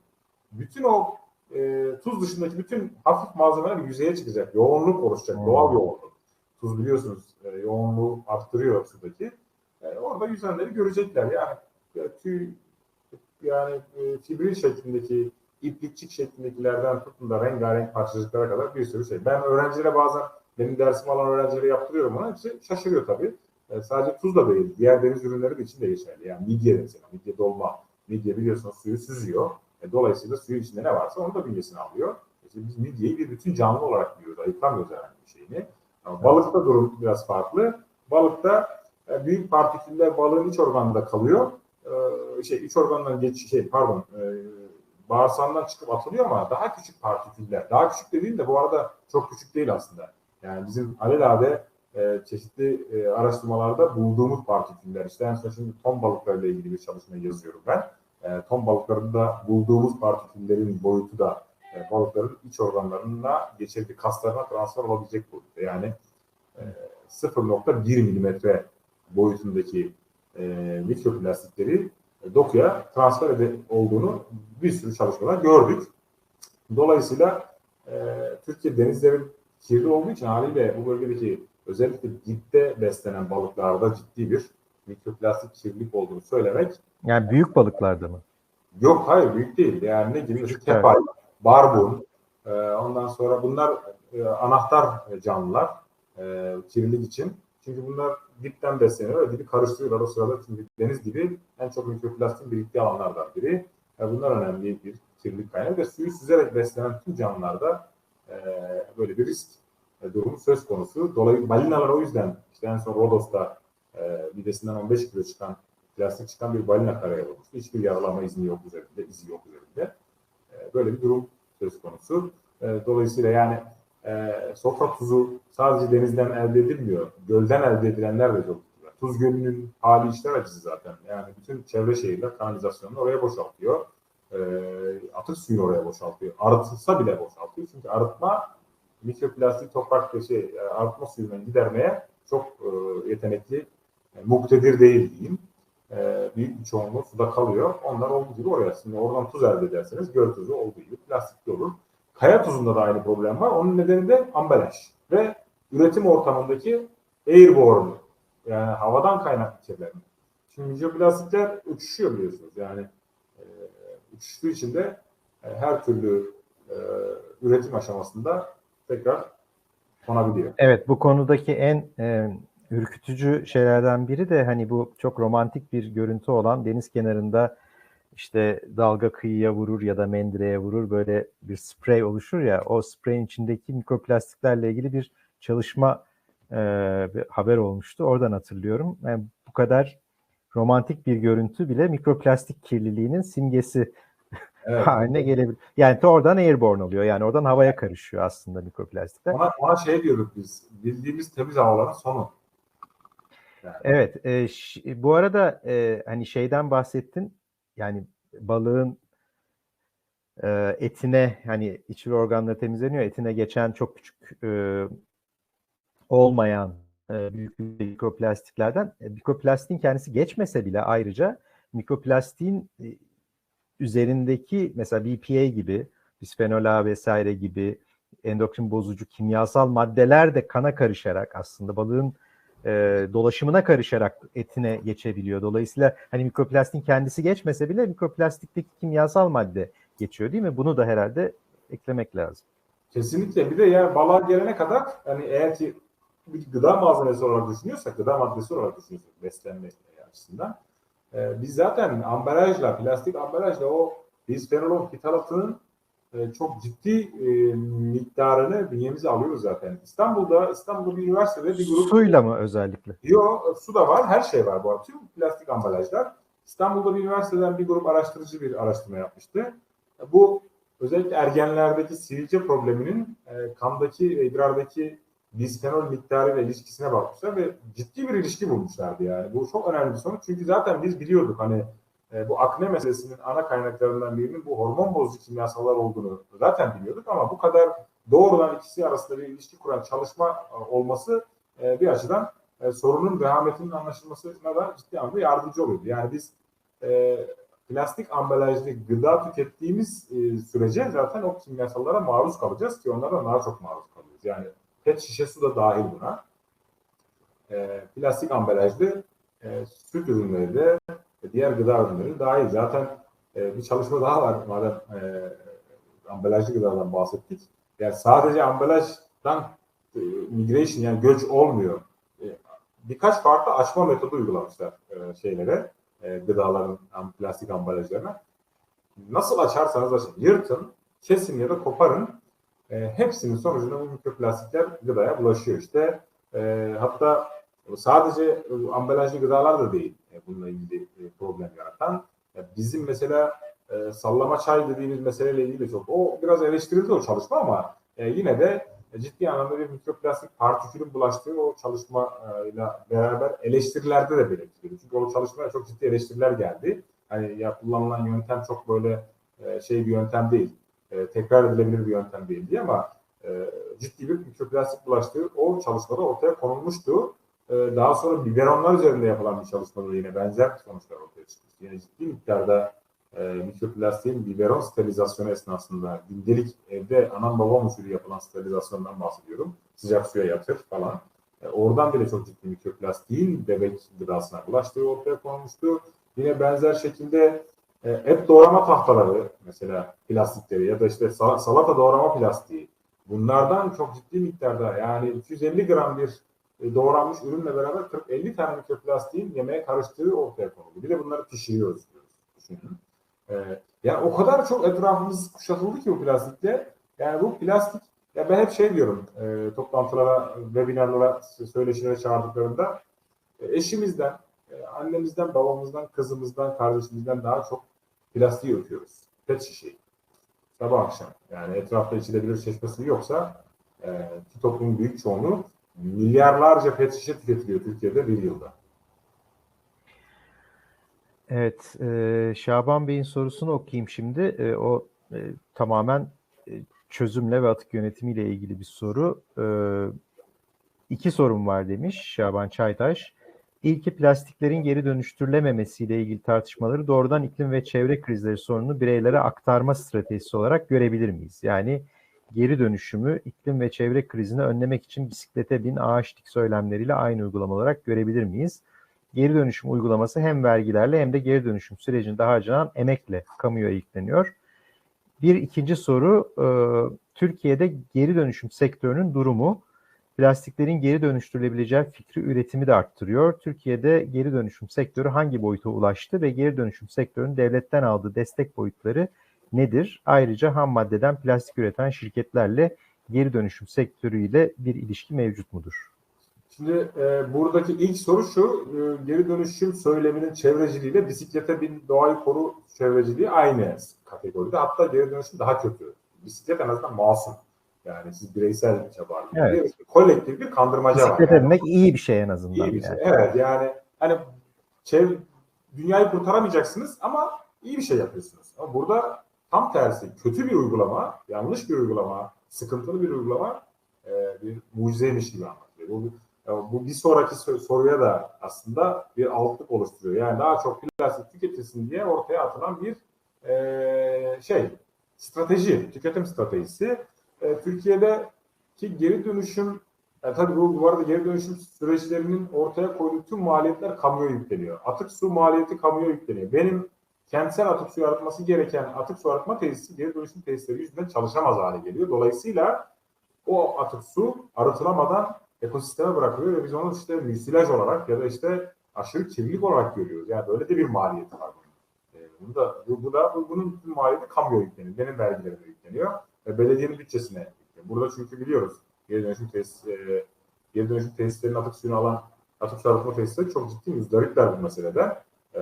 B: Bütün o e, tuz dışındaki bütün hafif malzemeler yüzeye çıkacak. Yoğunluk oluşacak.
A: Hmm.
B: Doğal yoğunluk. Tuz biliyorsunuz e, yoğunluğu arttırıyor sudaki. E, orada yüzenleri görecekler. Yani tüy yani e, fibril şeklindeki iplikçik şeklindekilerden tutun da rengarenk parçacıklara kadar bir sürü şey. Ben öğrencilere bazen benim dersimi alan öğrencilere yaptırıyorum ona. Hepsi şaşırıyor tabii. E, sadece tuz da değil. Diğer deniz ürünleri de için de geçerli. Yani midye mesela. Midye dolma. Midye biliyorsunuz suyu süzüyor. E, dolayısıyla suyun içinde ne varsa onu da bünyesine alıyor. İşte biz midyeyi bir bütün canlı olarak yiyoruz. Ayıklamıyoruz herhangi bir şeyini. Ama balıkta durum biraz farklı. Balıkta e, büyük partiküller balığın iç organında kalıyor. E, şey iç organdan geç şey pardon e, çıkıp atılıyor ama daha küçük partiküller. Daha küçük dediğim de bu arada çok küçük değil aslında. Yani bizim alelade e, çeşitli e, araştırmalarda bulduğumuz partiküller. İşte en son şimdi ton balıklarıyla ilgili bir çalışma yazıyorum ben. Ton balıklarında bulduğumuz partiküllerin boyutu da balıkların iç organlarına geçirdiği kaslarına transfer olabilecek boyutta. Yani e, 0.1 milimetre boyutundaki e, mikroplastikleri e, dokuya transfer ede- olduğunu bir sürü çalışmalar gördük. Dolayısıyla e, Türkiye denizleri kirli olduğu için haliyle bu bölgedeki özellikle dipte beslenen balıklarda ciddi bir mikroplastik kirlilik olduğunu söylemek
A: Yani büyük balıklarda mı?
B: Yok hayır büyük değil. Yani ne gibi?
A: Küçük,
B: Kepay, barbun, e, ondan sonra bunlar e, anahtar canlılar e, kirlilik için. Çünkü bunlar dipten besleniyor dibi karıştırıyorlar. O sırada çünkü deniz dibi en çok mikroplastiğin biriktiği alanlardan biri. E, bunlar önemli bir kirlilik kaynağı ve suyu süzerek beslenen tüm canlılarda e, böyle bir risk e, durumu söz konusu. Dolayısıyla balinalar o yüzden işte en son Rodos'ta e, midesinden 15 kilo çıkan plastik çıkan bir balina karaya vurmuştu. Hiçbir yaralama izni yok üzerinde, izi yok üzerinde. E, böyle bir durum söz konusu. E, dolayısıyla yani e, sofra tuzu sadece denizden elde edilmiyor. Gölden elde edilenler de çok. Tuz Gölü'nün hali işler acısı zaten. Yani bütün çevre şehirler kanalizasyonunu oraya boşaltıyor. E, atık suyunu oraya boşaltıyor. Arıtılsa bile boşaltıyor. Çünkü arıtma mikroplastik toprak şey, e, arıtma suyundan gidermeye çok e, yetenekli, e, muktedir değil diyeyim e, büyük bir çoğunluğu suda kalıyor. Onlar olduğu gibi oraya. Şimdi oradan tuz elde ederseniz göl tuzu olduğu gibi plastikli olur. Kaya tuzunda da aynı problem var. Onun nedeni de ambalaj ve üretim ortamındaki airborne yani havadan kaynaklı kirlenme. Şimdi mikroplastikler uçuşuyor biliyorsunuz. Yani e, uçuştuğu için de e, her türlü e, üretim aşamasında tekrar konabiliyor.
A: Evet bu konudaki en e, ürkütücü şeylerden biri de hani bu çok romantik bir görüntü olan deniz kenarında işte dalga kıyıya vurur ya da mendireye vurur böyle bir sprey oluşur ya o spreyin içindeki mikroplastiklerle ilgili bir çalışma e, bir haber olmuştu. Oradan hatırlıyorum. Yani bu kadar romantik bir görüntü bile mikroplastik kirliliğinin simgesi (laughs)
B: Evet.
A: haline gelebilir. Yani oradan airborne oluyor. Yani oradan havaya karışıyor aslında mikroplastikler.
B: Ona, ona şey diyorduk biz. Bildiğimiz temiz havaların sonu. Yani.
A: Evet, e, bu arada e, hani şeyden bahsettin, yani balığın e, etine hani içi organları temizleniyor, etine geçen çok küçük e, olmayan e, büyük mikroplastiklerden, e, mikroplastiğin kendisi geçmese bile ayrıca mikroplastiğin e, üzerindeki mesela BPA gibi, bisfenol A vesaire gibi endokrin bozucu kimyasal maddeler de kana karışarak aslında balığın e, dolaşımına karışarak etine geçebiliyor. Dolayısıyla hani mikroplastiğin kendisi geçmese bile mikroplastikteki kimyasal madde geçiyor değil mi? Bunu da herhalde eklemek lazım.
B: Kesinlikle. Bir de yani balığa gelene kadar hani eğer ki bir gıda malzemesi olarak düşünüyorsak, gıda maddesi olarak düşünüyorsak beslenme açısından e, biz zaten ambalajla, plastik ambalajla o bisfenol fitalatının e, çok ciddi e, miktarını bünyemize alıyoruz zaten. İstanbul'da İstanbul'da bir üniversitede bir grup
A: Suyla mı özellikle?
B: Yok, su da var, her şey var bu arada. Tüm plastik ambalajlar. İstanbul'da bir üniversiteden bir grup araştırıcı bir araştırma yapmıştı. Bu özellikle ergenlerdeki sivilce probleminin e, kandaki idrardaki bisfenol miktarı ve ilişkisine bakmışlar ve ciddi bir ilişki bulmuşlardı yani. Bu çok önemli bir sonuç çünkü zaten biz biliyorduk hani e, bu akne meselesinin ana kaynaklarından birinin bu hormon bozucu kimyasallar olduğunu zaten biliyorduk ama bu kadar doğrudan ikisi arasında bir ilişki kuran çalışma e, olması e, bir açıdan e, sorunun vehametinin anlaşılmasına da ciddi anlamda yardımcı oluyordu. Yani biz e, plastik ambalajlı gıda tükettiğimiz e, sürece zaten o kimyasallara maruz kalacağız ki onlardan daha çok maruz kalıyoruz. Yani pet şişe su da dahil buna. E, plastik ambalajlı e, süt ürünleri de diğer gıda ürünleri dahil. Zaten e, bir çalışma daha var madem e, ambalajlı gıdadan bahsettik. Yani sadece ambalajdan e, migration yani göç olmuyor. E, birkaç farklı açma metodu uygulamışlar e, şeylere, e, gıdaların plastik ambalajlarına. Nasıl açarsanız açın, yırtın, kesin ya da koparın. E, hepsinin sonucunda bu mikroplastikler gıdaya bulaşıyor işte. E, hatta sadece e, ambalajlı gıdalar da değil e, bununla ilgili e, problem yaratan. Bizim mesela sallama çay dediğimiz meseleyle ilgili de çok. O biraz eleştirildi o çalışma ama yine de ciddi anlamda bir mikroplastik partikülün bulaştığı o çalışmayla beraber eleştirilerde de belirtiliyor. Çünkü o çalışmaya çok ciddi eleştiriler geldi. Hani ya kullanılan yöntem çok böyle şey bir yöntem değil. Tekrar edilebilir bir yöntem değil diye ama ciddi bir mikroplastik bulaştığı o çalışmada ortaya konulmuştu. E, daha sonra biberonlar üzerinde yapılan bir çalışmada yine benzer sonuçlar ortaya çıkmıştı. Yine ciddi miktarda e, mikroplastiğin biberon sterilizasyonu esnasında gündelik evde anam babam usulü yapılan sterilizasyondan bahsediyorum. Sıcak suya yatır falan. E, oradan bile çok ciddi mikroplastiğin bebek gıdasına ulaştığı ortaya konmuştu. Yine benzer şekilde e, et doğrama tahtaları mesela plastikleri ya da işte sal- salata doğrama plastiği bunlardan çok ciddi miktarda yani 250 gram bir doğranmış ürünle beraber 40-50 tane mikroplastiğin yemeğe karıştığı ortaya konuldu. Bir de bunları pişiriyoruz diyoruz. Düşünün. E, yani o kadar çok etrafımız kuşatıldı ki bu plastikle. Yani bu plastik ya ben hep şey diyorum e, toplantılara, webinarlara, söyleşilere çağırdıklarında e, eşimizden, e, annemizden, babamızdan, kızımızdan, kardeşimizden daha çok plastiği öpüyoruz. Pet şişeyi. Sabah akşam. Yani etrafta içilebilir çeşmesi yoksa e, toplumun büyük çoğunluğu milyarlarca pet şişe tüketiliyor Türkiye'de bir yılda.
A: Evet, e, Şaban Bey'in sorusunu okuyayım şimdi. E, o e, tamamen e, çözümle ve atık yönetimiyle ilgili bir soru. E, iki sorum var demiş Şaban Çaytaş. İlki plastiklerin geri dönüştürülememesiyle ilgili tartışmaları doğrudan iklim ve çevre krizleri sorununu bireylere aktarma stratejisi olarak görebilir miyiz? Yani geri dönüşümü iklim ve çevre krizini önlemek için bisiklete bin ağaç dik söylemleriyle aynı uygulama olarak görebilir miyiz? Geri dönüşüm uygulaması hem vergilerle hem de geri dönüşüm sürecinde harcanan emekle kamuya yükleniyor. Bir ikinci soru, e, Türkiye'de geri dönüşüm sektörünün durumu plastiklerin geri dönüştürülebileceği fikri üretimi de arttırıyor. Türkiye'de geri dönüşüm sektörü hangi boyuta ulaştı ve geri dönüşüm sektörünün devletten aldığı destek boyutları nedir? Ayrıca ham maddeden plastik üreten şirketlerle geri dönüşüm sektörüyle bir ilişki mevcut mudur?
B: Şimdi e, buradaki ilk soru şu, e, geri dönüşüm söyleminin çevreciliğiyle bisiklete bin doğayı koru çevreciliği aynı kategoride. Hatta geri dönüşüm daha kötü. Bisiklet en azından masum. Yani siz bireysel çaba.
A: Evet.
B: Kolektif bir kandırmaca var.
A: Bisiklet binmek iyi bir şey en azından.
B: İyi bir şey.
A: yani.
B: Evet yani hani çev dünyayı kurtaramayacaksınız ama iyi bir şey yapıyorsunuz. Ama burada tam tersi kötü bir uygulama, yanlış bir uygulama, sıkıntılı bir uygulama e, bir mucizeymiş gibi anlatıyor. Bu, bu bir sonraki soruya da aslında bir altlık oluşturuyor. Yani daha çok plastik tüketilsin diye ortaya atılan bir e, şey strateji, tüketim stratejisi. E, Türkiye'deki geri dönüşüm yani tabii bu, bu arada geri dönüşüm süreçlerinin ortaya koyduğu tüm maliyetler kamuya yükleniyor. Atık su maliyeti kamuya yükleniyor. Benim kentsel atık su arıtması gereken atık su arıtma tesisi geri dönüşüm tesisleri yüzünden çalışamaz hale geliyor. Dolayısıyla o atık su arıtılamadan ekosisteme bırakılıyor ve biz onu işte müsilaj olarak ya da işte aşırı kirlilik olarak görüyoruz. Yani böyle de bir maliyeti var bunun. E, bunu da, bu, bu da bu, bunun maliyeti kamuya yükleniyor. Benim vergilerime yükleniyor. Ve belediyenin bütçesine yükleniyor. Burada çünkü biliyoruz geri dönüşüm tesis, e, geri dönüşüm tesislerinin atık suyunu alan atık su arıtma tesisleri çok ciddi müzdaripler bu meselede. E,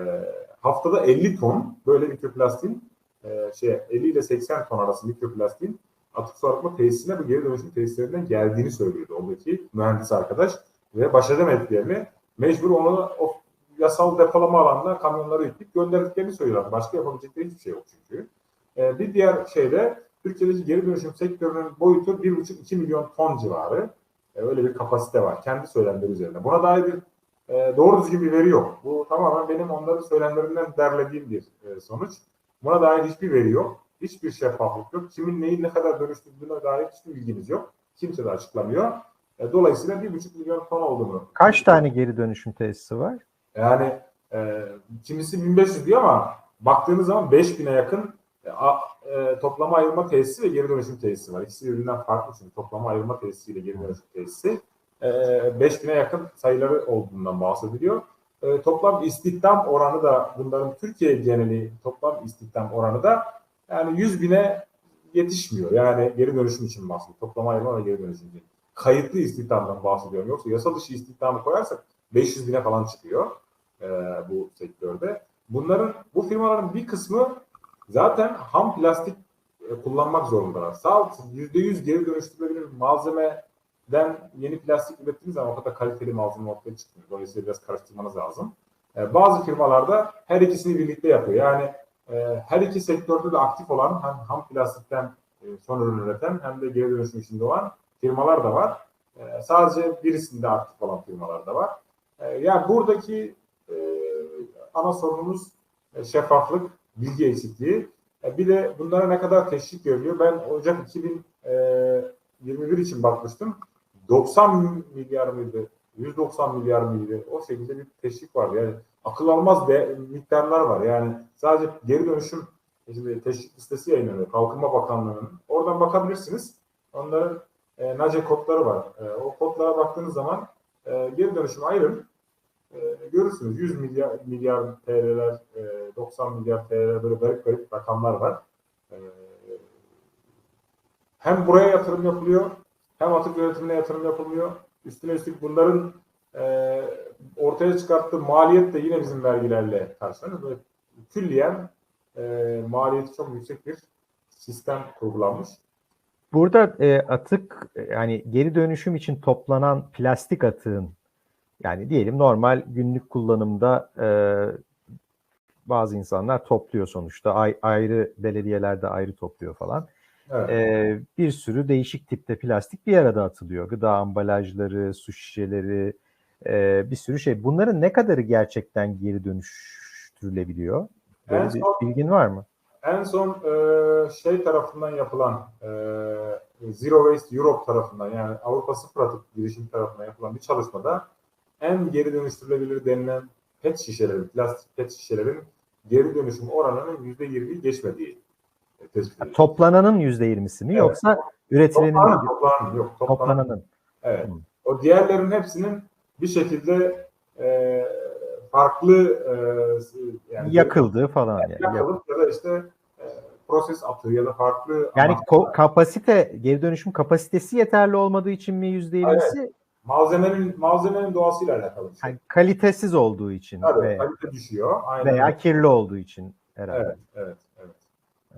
B: haftada 50 ton böyle mikroplastiğin e, şey 50 ile 80 ton arası mikroplastiğin atık su arıtma tesisine bu geri dönüşüm tesislerinden geldiğini söylüyordu oradaki mühendis arkadaş ve baş edemediklerini mecbur onu o yasal depolama alanına kamyonlara yükleyip gönderdiklerini söylüyorlar. Başka yapabilecekleri hiçbir şey yok çünkü. E, bir diğer şeyde Türkiye'deki geri dönüşüm sektörünün boyutu 1,5-2 milyon ton civarı. E, öyle bir kapasite var. Kendi söylemleri üzerine. Buna dair bir e, doğru düzgün bir veri yok. Bu tamamen benim onların söylemlerinden derlediğim bir e, sonuç. Buna dair hiçbir veri yok. Hiçbir şeffaflık yok. Kimin neyi ne kadar dönüştürdüğüne dair hiçbir bilgimiz yok. Kimse de açıklamıyor. E, dolayısıyla 1,5 milyon ton olduğunu.
A: Kaç tane geri dönüşüm tesisi var?
B: Yani e, kimisi 1500 diyor ama baktığınız zaman 5000'e yakın e, e, toplama ayırma tesisi ve geri dönüşüm tesisi var. İkisi birbirinden farklı çünkü toplama ayırma tesisiyle geri dönüşüm tesisi e, 5000'e yakın sayıları olduğundan bahsediliyor. E, toplam istihdam oranı da bunların Türkiye geneli toplam istihdam oranı da yani 100 bine yetişmiyor. Yani geri dönüşüm için bahsediyor. Toplama ayırma ve geri dönüşüm için. Kayıtlı istihdamdan bahsediyorum. Yoksa yasa dışı istihdamı koyarsak 500 bine falan çıkıyor e, bu sektörde. Bunların, bu firmaların bir kısmı zaten ham plastik e, kullanmak zorundalar. Sağ %100 geri dönüştürülebilir malzemeden yeni plastik ürettiğiniz zaman o kadar kaliteli malzeme ortaya çıkmıyor. Dolayısıyla biraz karıştırmanız lazım. E, bazı firmalarda her ikisini birlikte yapıyor. Yani e, her iki sektörde de aktif olan hem ham plastikten e, son ürün üreten hem de geri dönüşüm içinde olan firmalar da var. E, sadece birisinde aktif olan firmalar da var. E, yani buradaki e, ana sorunumuz e, şeffaflık, bilgi eksikliği. E, bir de bunlara ne kadar teşvik görülüyor. Ben Ocak 2021 için bakmıştım. 90 milyar mıydı? 190 milyar mıydı? O şekilde bir teşvik var. Yani akıl almaz de, miktarlar var. Yani sadece geri dönüşüm şimdi teşvik listesi yayınlanıyor. Kalkınma Bakanlığı'nın. Oradan bakabilirsiniz. Onların e, NACE kodları var. E, o kodlara baktığınız zaman e, geri dönüşüm ayrım e, görürsünüz. 100 milyar, milyar TL'ler, e, 90 milyar TL'ler böyle garip garip rakamlar var. E, hem buraya yatırım yapılıyor hem atık yönetimine yatırım yapılıyor. Üstüne üstlük bunların e, ortaya çıkarttığı maliyet de yine bizim vergilerle karşılanıyor. Böyle külliyen e, maliyeti çok yüksek bir sistem kurgulanmış.
A: Burada e, atık yani geri dönüşüm için toplanan plastik atığın yani diyelim normal günlük kullanımda e, bazı insanlar topluyor sonuçta Ay, ayrı belediyelerde ayrı topluyor falan.
B: Evet.
A: E, bir sürü değişik tipte plastik bir arada atılıyor. Gıda ambalajları, su şişeleri, e, bir sürü şey. Bunların ne kadarı gerçekten geri dönüştürülebiliyor? Böyle
B: En
A: bir
B: son-
A: bilgin var mı?
B: En son e, şey tarafından yapılan e, Zero Waste Europe tarafından yani Avrupa Sıfır Atık girişim tarafından yapılan bir çalışmada en geri dönüştürülebilir denilen pet şişelerin, plastik pet şişelerin geri dönüşüm oranının %20'yi geçmediği tespit edildi.
A: Toplananın %20'si mi
B: Evet.
A: yoksa üretilenin
B: Toplanan, toplanan, yok toplanan.
A: toplananın?
B: Evet.
A: Hı.
B: O diğerlerin hepsinin bir şekilde e, farklı e, yani
A: yakıldığı falan yani.
B: yakılıp ya da işte e, proses atığı ya da farklı
A: Yani ko- kapasite, geri dönüşüm kapasitesi yeterli olmadığı için mi %20'si?
B: malzemenin malzemenin doğasıyla alakalı bir şey.
A: Yani kalitesiz olduğu için
B: Tabii,
A: veya,
B: kalite düşüyor. Aynen.
A: veya kirli olduğu için herhalde.
B: evet, evet,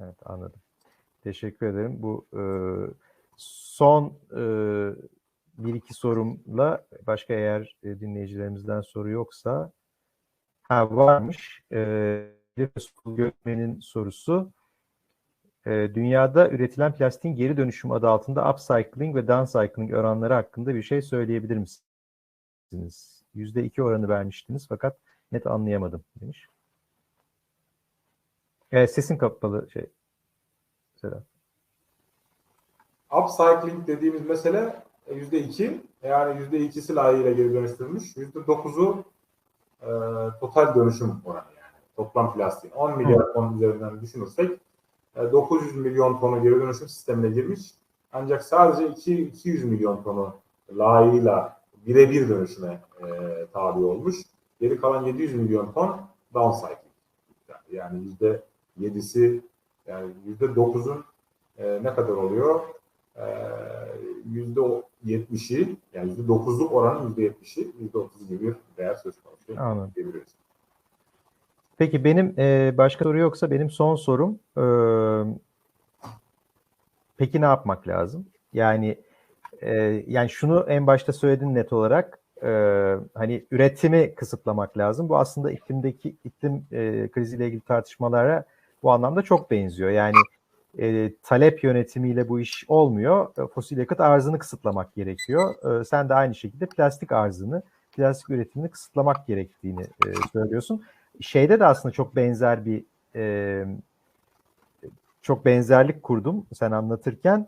B: evet.
A: Anladım. Teşekkür ederim. Bu e, son e, bir iki sorumla başka eğer e, dinleyicilerimizden soru yoksa ha varmış. E, Gökmen'in sorusu. E, dünyada üretilen plastiğin geri dönüşüm adı altında upcycling ve downcycling oranları hakkında bir şey söyleyebilir misiniz? Yüzde iki oranı vermiştiniz fakat net anlayamadım demiş. E, sesin kapalı şey. Sedat.
B: Upcycling dediğimiz mesele e, yüzde iki. Yani yüzde ikisi layığıyla geri dönüştürülmüş. Yüzde dokuzu e, total dönüşüm oranı yani. Toplam plastiğin. 10 milyar ton üzerinden düşünürsek e, 900 milyon tonu geri dönüşüm sistemine girmiş. Ancak sadece 2, 200 milyon tonu layığıyla birebir dönüşüme e, tabi olmuş. Geri kalan 700 milyon ton downcycling. Yani yüzde yedisi yani yüzde dokuzun e, ne kadar oluyor? E, Yüzde yetmişi yani yüzde dokuzluk oranın yüzde yetmişi yüzde otuz gibi bir değer söz konusu.
A: Anladım.
B: diyebiliriz.
A: Peki benim e, başka soru yoksa benim son sorum e, peki ne yapmak lazım? Yani e, yani şunu en başta söyledin net olarak e, hani üretimi kısıtlamak lazım. Bu aslında iklimdeki iklim e, kriziyle ilgili tartışmalara bu anlamda çok benziyor. Yani e, talep yönetimiyle bu iş olmuyor. E, fosil yakıt arzını kısıtlamak gerekiyor. E, sen de aynı şekilde plastik arzını, plastik üretimini kısıtlamak gerektiğini e, söylüyorsun. Şeyde de aslında çok benzer bir e, çok benzerlik kurdum sen anlatırken.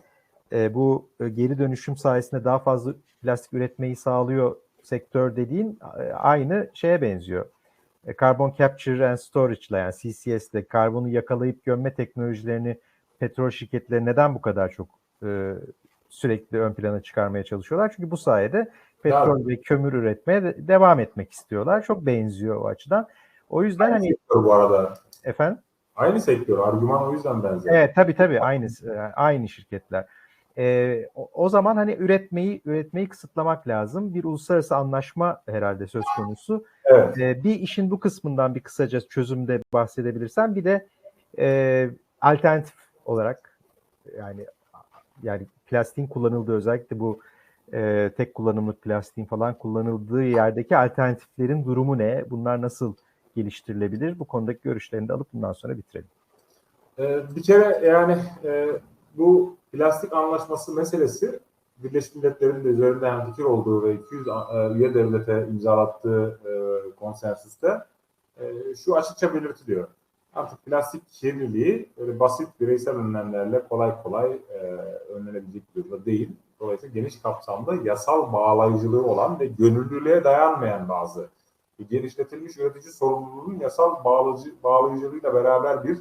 A: E, bu e, geri dönüşüm sayesinde daha fazla plastik üretmeyi sağlıyor sektör dediğin e, aynı şeye benziyor. E, Carbon Capture and Storage ile yani CCS ile karbonu yakalayıp gömme teknolojilerini petrol şirketleri neden bu kadar çok e, sürekli ön plana çıkarmaya çalışıyorlar? Çünkü bu sayede petrol ve kömür üretmeye de- devam etmek istiyorlar. Çok benziyor o açıdan. O yüzden
B: Aynı
A: hani
B: sektör bu arada.
A: efendim
B: Aynı sektör. Argüman o yüzden benzer.
A: Evet tabii tabii aynı e, aynı şirketler. Ee, o, zaman hani üretmeyi üretmeyi kısıtlamak lazım. Bir uluslararası anlaşma herhalde söz konusu.
B: Evet.
A: Ee, bir işin bu kısmından bir kısaca çözümde bahsedebilirsem bir de e, alternatif olarak yani yani plastiğin kullanıldığı özellikle bu e, tek kullanımlık plastiğin falan kullanıldığı yerdeki alternatiflerin durumu ne? Bunlar nasıl geliştirilebilir? Bu konudaki görüşlerini de alıp bundan sonra bitirelim.
B: Ee, bir kere yani e, bu plastik anlaşması meselesi Birleşmiş Milletler'in de üzerinde hem fikir olduğu ve 200 e, üye devlete imzalattığı e, konsensüste e, şu açıkça belirtiliyor. Artık plastik kirliliği böyle basit bireysel önlemlerle kolay kolay e, önlenebilecek bir durumda değil. Dolayısıyla geniş kapsamda yasal bağlayıcılığı olan ve gönüllülüğe dayanmayan bazı genişletilmiş üretici sorumluluğunun yasal bağlayıcı, bağlayıcılığıyla beraber bir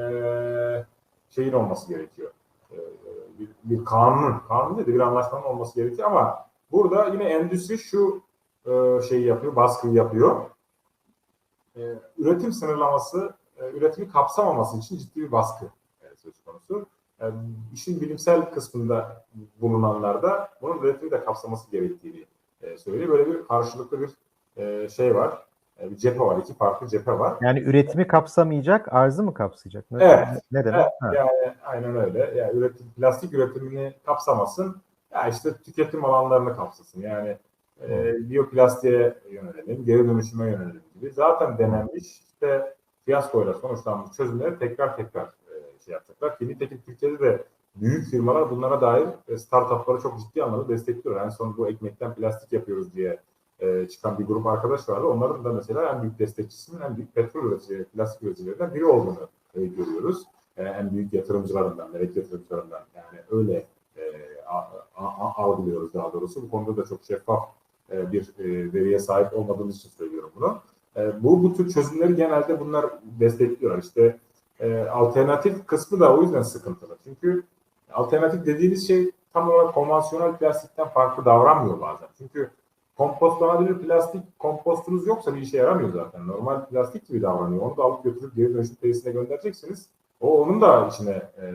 B: e, şeyin olması gerekiyor. E, bir, bir kanun, kanun değil de bir anlaşmanın olması gerekiyor ama burada yine endüstri şu e, şeyi yapıyor, baskıyı yapıyor. E, üretim sınırlaması, üretimi kapsamaması için ciddi bir baskı söz konusu. Yani işin bilimsel kısmında bulunanlar da bunun üretimi de kapsaması gerektiğini söylüyor. Böyle bir karşılıklı bir şey var. E, bir cephe var. iki farklı cephe var.
A: Yani üretimi kapsamayacak, arzı mı kapsayacak? Ne,
B: Evet.
A: ne demek?
B: Evet,
A: Ha.
B: yani aynen öyle. Yani üretim, plastik üretimini kapsamasın. Ya işte tüketim alanlarını kapsasın. Yani e, biyoplastiğe yönelelim, geri dönüşüme yönelelim gibi. Zaten denenmiş işte fiyaskoyla sonuçlanmış çözümleri tekrar tekrar e, şey yapacaklar. Ki nitekim Türkiye'de de büyük firmalar bunlara dair e, startupları çok ciddi anlamda destekliyor. En son bu ekmekten plastik yapıyoruz diye e, çıkan bir grup arkadaş vardı. Onların da mesela en büyük destekçisinin en büyük petrol üreticileri, plastik üreticilerinden biri olduğunu e, görüyoruz. E, en büyük yatırımcılarından, melek yatırımcılarından yani öyle e, a- a- a- algılıyoruz daha doğrusu. Bu konuda da çok şeffaf e, bir e, veriye sahip olmadığımız için söylüyorum bunu. E, bu bu tür çözümleri genelde bunlar destekliyorlar. İşte e, alternatif kısmı da o yüzden sıkıntılı. Çünkü alternatif dediğimiz şey tam olarak konvansiyonel plastikten farklı davranmıyor bazen. Çünkü kompostlanabilir plastik kompostunuz yoksa bir işe yaramıyor zaten. Normal plastik gibi davranıyor. Onu da alıp götürüp geri dönüşüm tesisine göndereceksiniz. O onun da içine e,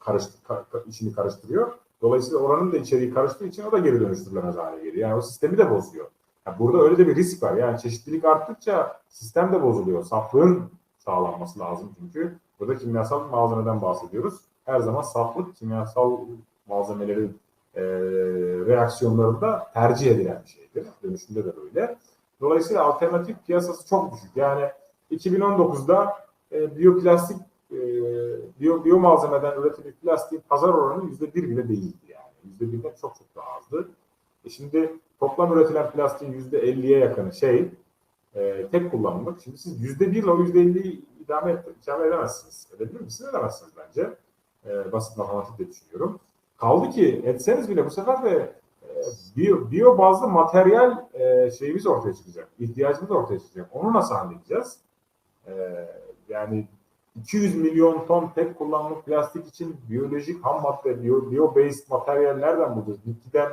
B: karıştı, ka- içini karıştırıyor. Dolayısıyla oranın da içeriği karıştığı için o da geri dönüştürülemez hale geliyor. Yani o sistemi de bozuyor. Yani burada öyle de bir risk var. Yani çeşitlilik arttıkça sistem de bozuluyor. Saflığın sağlanması lazım çünkü. Burada kimyasal malzemeden bahsediyoruz. Her zaman saflık kimyasal malzemelerin e, reaksiyonlarında tercih edilen bir şeydir. Dönüşümde de böyle. Dolayısıyla alternatif piyasası çok düşük. Yani 2019'da e, biyoplastik e, biyo, biyo malzemeden üretilen plastiğin pazar oranı yüzde bir bile değildi yani. Yüzde birden çok çok daha azdı. E şimdi toplam üretilen plastiğin yüzde elliye yakını şey e, tek kullanımlık. Şimdi siz yüzde birle o yüzde elliyi idame, et, idame edemezsiniz. Edebilir misiniz? Edemezsiniz bence. E, basit matematikle düşünüyorum. Kaldı ki etseniz bile bu sefer de e, biyo, biyo bazlı materyal e, şeyimiz ortaya çıkacak. İhtiyacımız ortaya çıkacak. Onu nasıl halledeceğiz? E, yani 200 milyon ton tek kullanımlık plastik için biyolojik ham madde, biyo, bio-based materyal nereden bulacağız? Bitkiden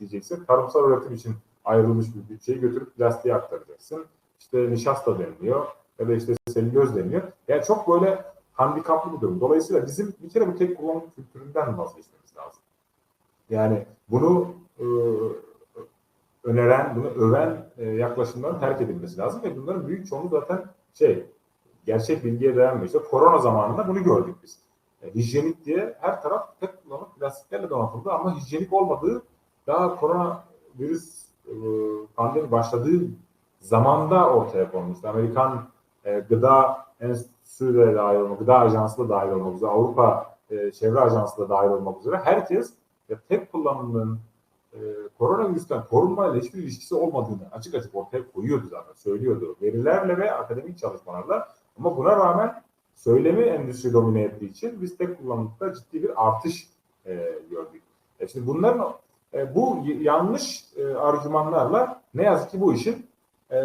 B: diyeceksin. Tarımsal üretim için ayrılmış bir bütçeyi götürüp plastiğe aktaracaksın. İşte nişasta deniliyor ya da işte selüloz deniyor. Yani çok böyle handikaplı bir durum. Dolayısıyla bizim bir kere bu tek kullanım kültüründen vazgeçmemiz. Yani bunu e, öneren, bunu öven e, yaklaşımların terk edilmesi lazım ve bunların büyük çoğunluğu zaten şey gerçek bilgiye dayanmıyor. İşte korona zamanında bunu gördük biz. E, hijyenik diye her taraf tek kullanım plastiklerle donatıldı ama hijyenik olmadığı daha korona virüs e, pandemi başladığı zamanda ortaya konmuştu. Amerikan e, gıda enstitüsü de dahil olmak, gıda ajansı da dahil olmak üzere, Avrupa e, çevre ajansı da dahil olmak üzere herkes ya, tek kullanımın e, koronavirüsten korunmayla hiçbir ilişkisi olmadığını açık açık ortaya koyuyordu zaten, söylüyordu. Verilerle ve akademik çalışmalarla ama buna rağmen söylemi endüstri domine ettiği için biz tek kullanımda ciddi bir artış e, gördük. E şimdi bunların e, bu yanlış e, argümanlarla ne yazık ki bu işin e,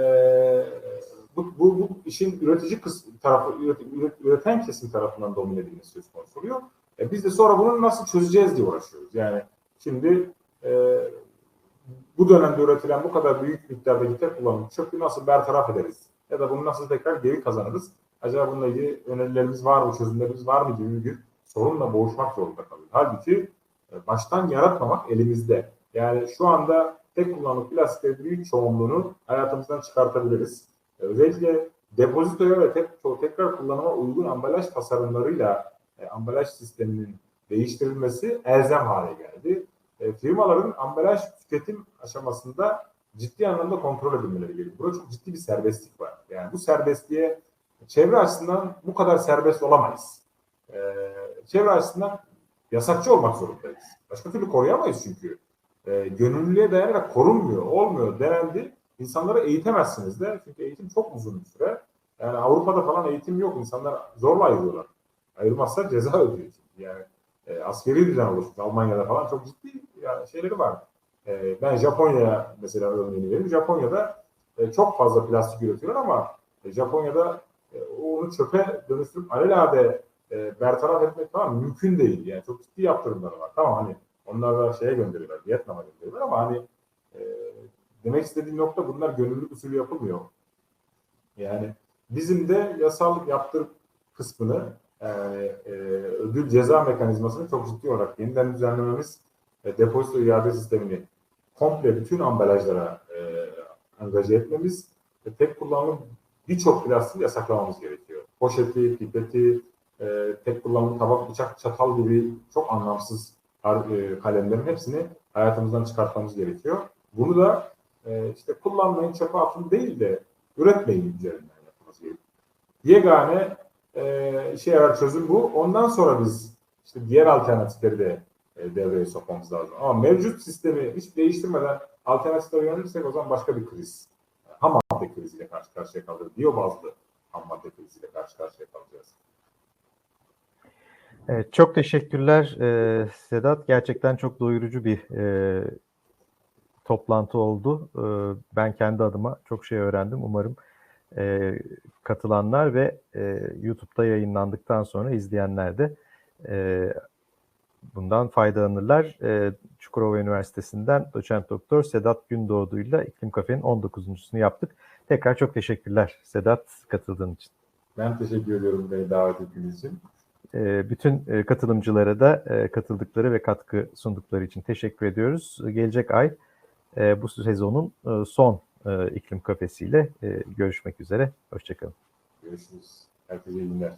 B: bu, bu, bu işin üretici kısmı tarafı üret- üreten kesim tarafından domine edilmesi söz konusu oluyor. E, biz de sonra bunu nasıl çözeceğiz diye uğraşıyoruz. Yani şimdi e, bu dönemde üretilen bu kadar büyük miktardaki tek kullanım çöpü nasıl bertaraf ederiz? Ya da bunu nasıl tekrar geri kazanırız? Acaba bununla ilgili önerilerimiz var mı, çözümlerimiz var mı gibi bir sorunla boğuşmak zorunda kalıyoruz. Halbuki e, baştan yaratmamak elimizde. Yani şu anda tek kullanımlık plastiklerin büyük çoğunluğunu hayatımızdan çıkartabiliriz. E, Özellikle depozitoya ve tek, tekrar kullanıma uygun ambalaj tasarımlarıyla e, ambalaj sisteminin değiştirilmesi elzem hale geldi. E, firmaların ambalaj tüketim aşamasında ciddi anlamda kontrol edilmeleri gerekiyor. Burada çok ciddi bir serbestlik var. Yani bu serbestliğe çevre açısından bu kadar serbest olamayız. E, çevre açısından yasakçı olmak zorundayız. Başka türlü koruyamayız çünkü. E, gönüllülüğe dayanarak korunmuyor, olmuyor denendi. İnsanları eğitemezsiniz de. Çünkü eğitim çok uzun bir süre. Yani Avrupa'da falan eğitim yok. İnsanlar zorla ayırıyorlar. Ayırmazsa ceza ödüyor. Yani e, askeri düzen oluşmuş. Almanya'da falan çok ciddi yani şeyleri var. E, ben Japonya'ya mesela örneğini vereyim. Japonya'da e, çok fazla plastik üretiyorlar ama e, Japonya'da e, onu çöpe dönüştürüp alelade e, bertaraf etmek falan mümkün değil. Yani çok ciddi yaptırımları var. Tamam hani onlar da şeye gönderiyorlar, Vietnam'a gönderiyorlar ama hani e, demek istediğim nokta bunlar gönüllülük usulü yapılmıyor. Yani bizim de yasal yaptırım kısmını e, ödül ceza mekanizmasını çok ciddi olarak yeniden düzenlememiz e, depozito iade sistemini komple bütün ambalajlara e, angaje etmemiz ve tek kullanımlı birçok plastiği yasaklamamız gerekiyor. Poşeti, pipeti, e, tek kullanımlı tabak, bıçak, çatal gibi çok anlamsız e, kalemlerin hepsini hayatımızdan çıkartmamız gerekiyor. Bunu da e, işte kullanmayın, çöpe atın değil de üretmeyin üzerinden yapmamız gerekiyor. Yegane e, işe yarar çözüm bu. Ondan sonra biz işte diğer alternatifleri de e, devreye sokmamız lazım. Ama mevcut sistemi hiç değiştirmeden alternatiflere yönelirsek o zaman başka bir kriz. Ham madde kriziyle karşı karşıya kalacağız. Biyobazlı ham madde kriziyle karşı karşıya kalacağız.
A: Evet, çok teşekkürler e, Sedat. Gerçekten çok doyurucu bir e, toplantı oldu. E, ben kendi adıma çok şey öğrendim. Umarım e, katılanlar ve e, YouTube'da yayınlandıktan sonra izleyenler de e, bundan faydalanırlar. E, Çukurova Üniversitesi'nden doçent doktor Sedat Gündoğdu'yla İklim Kafe'nin 19.sunu yaptık. Tekrar çok teşekkürler Sedat katıldığın için.
B: Ben teşekkür ediyorum beni davet ettiğiniz için.
A: E, bütün e, katılımcılara da e, katıldıkları ve katkı sundukları için teşekkür ediyoruz. Gelecek ay e, bu sezonun e, son e, iklim kafesiyle e, görüşmek üzere. Hoşçakalın.
B: Görüşürüz. Herkese iyi günler.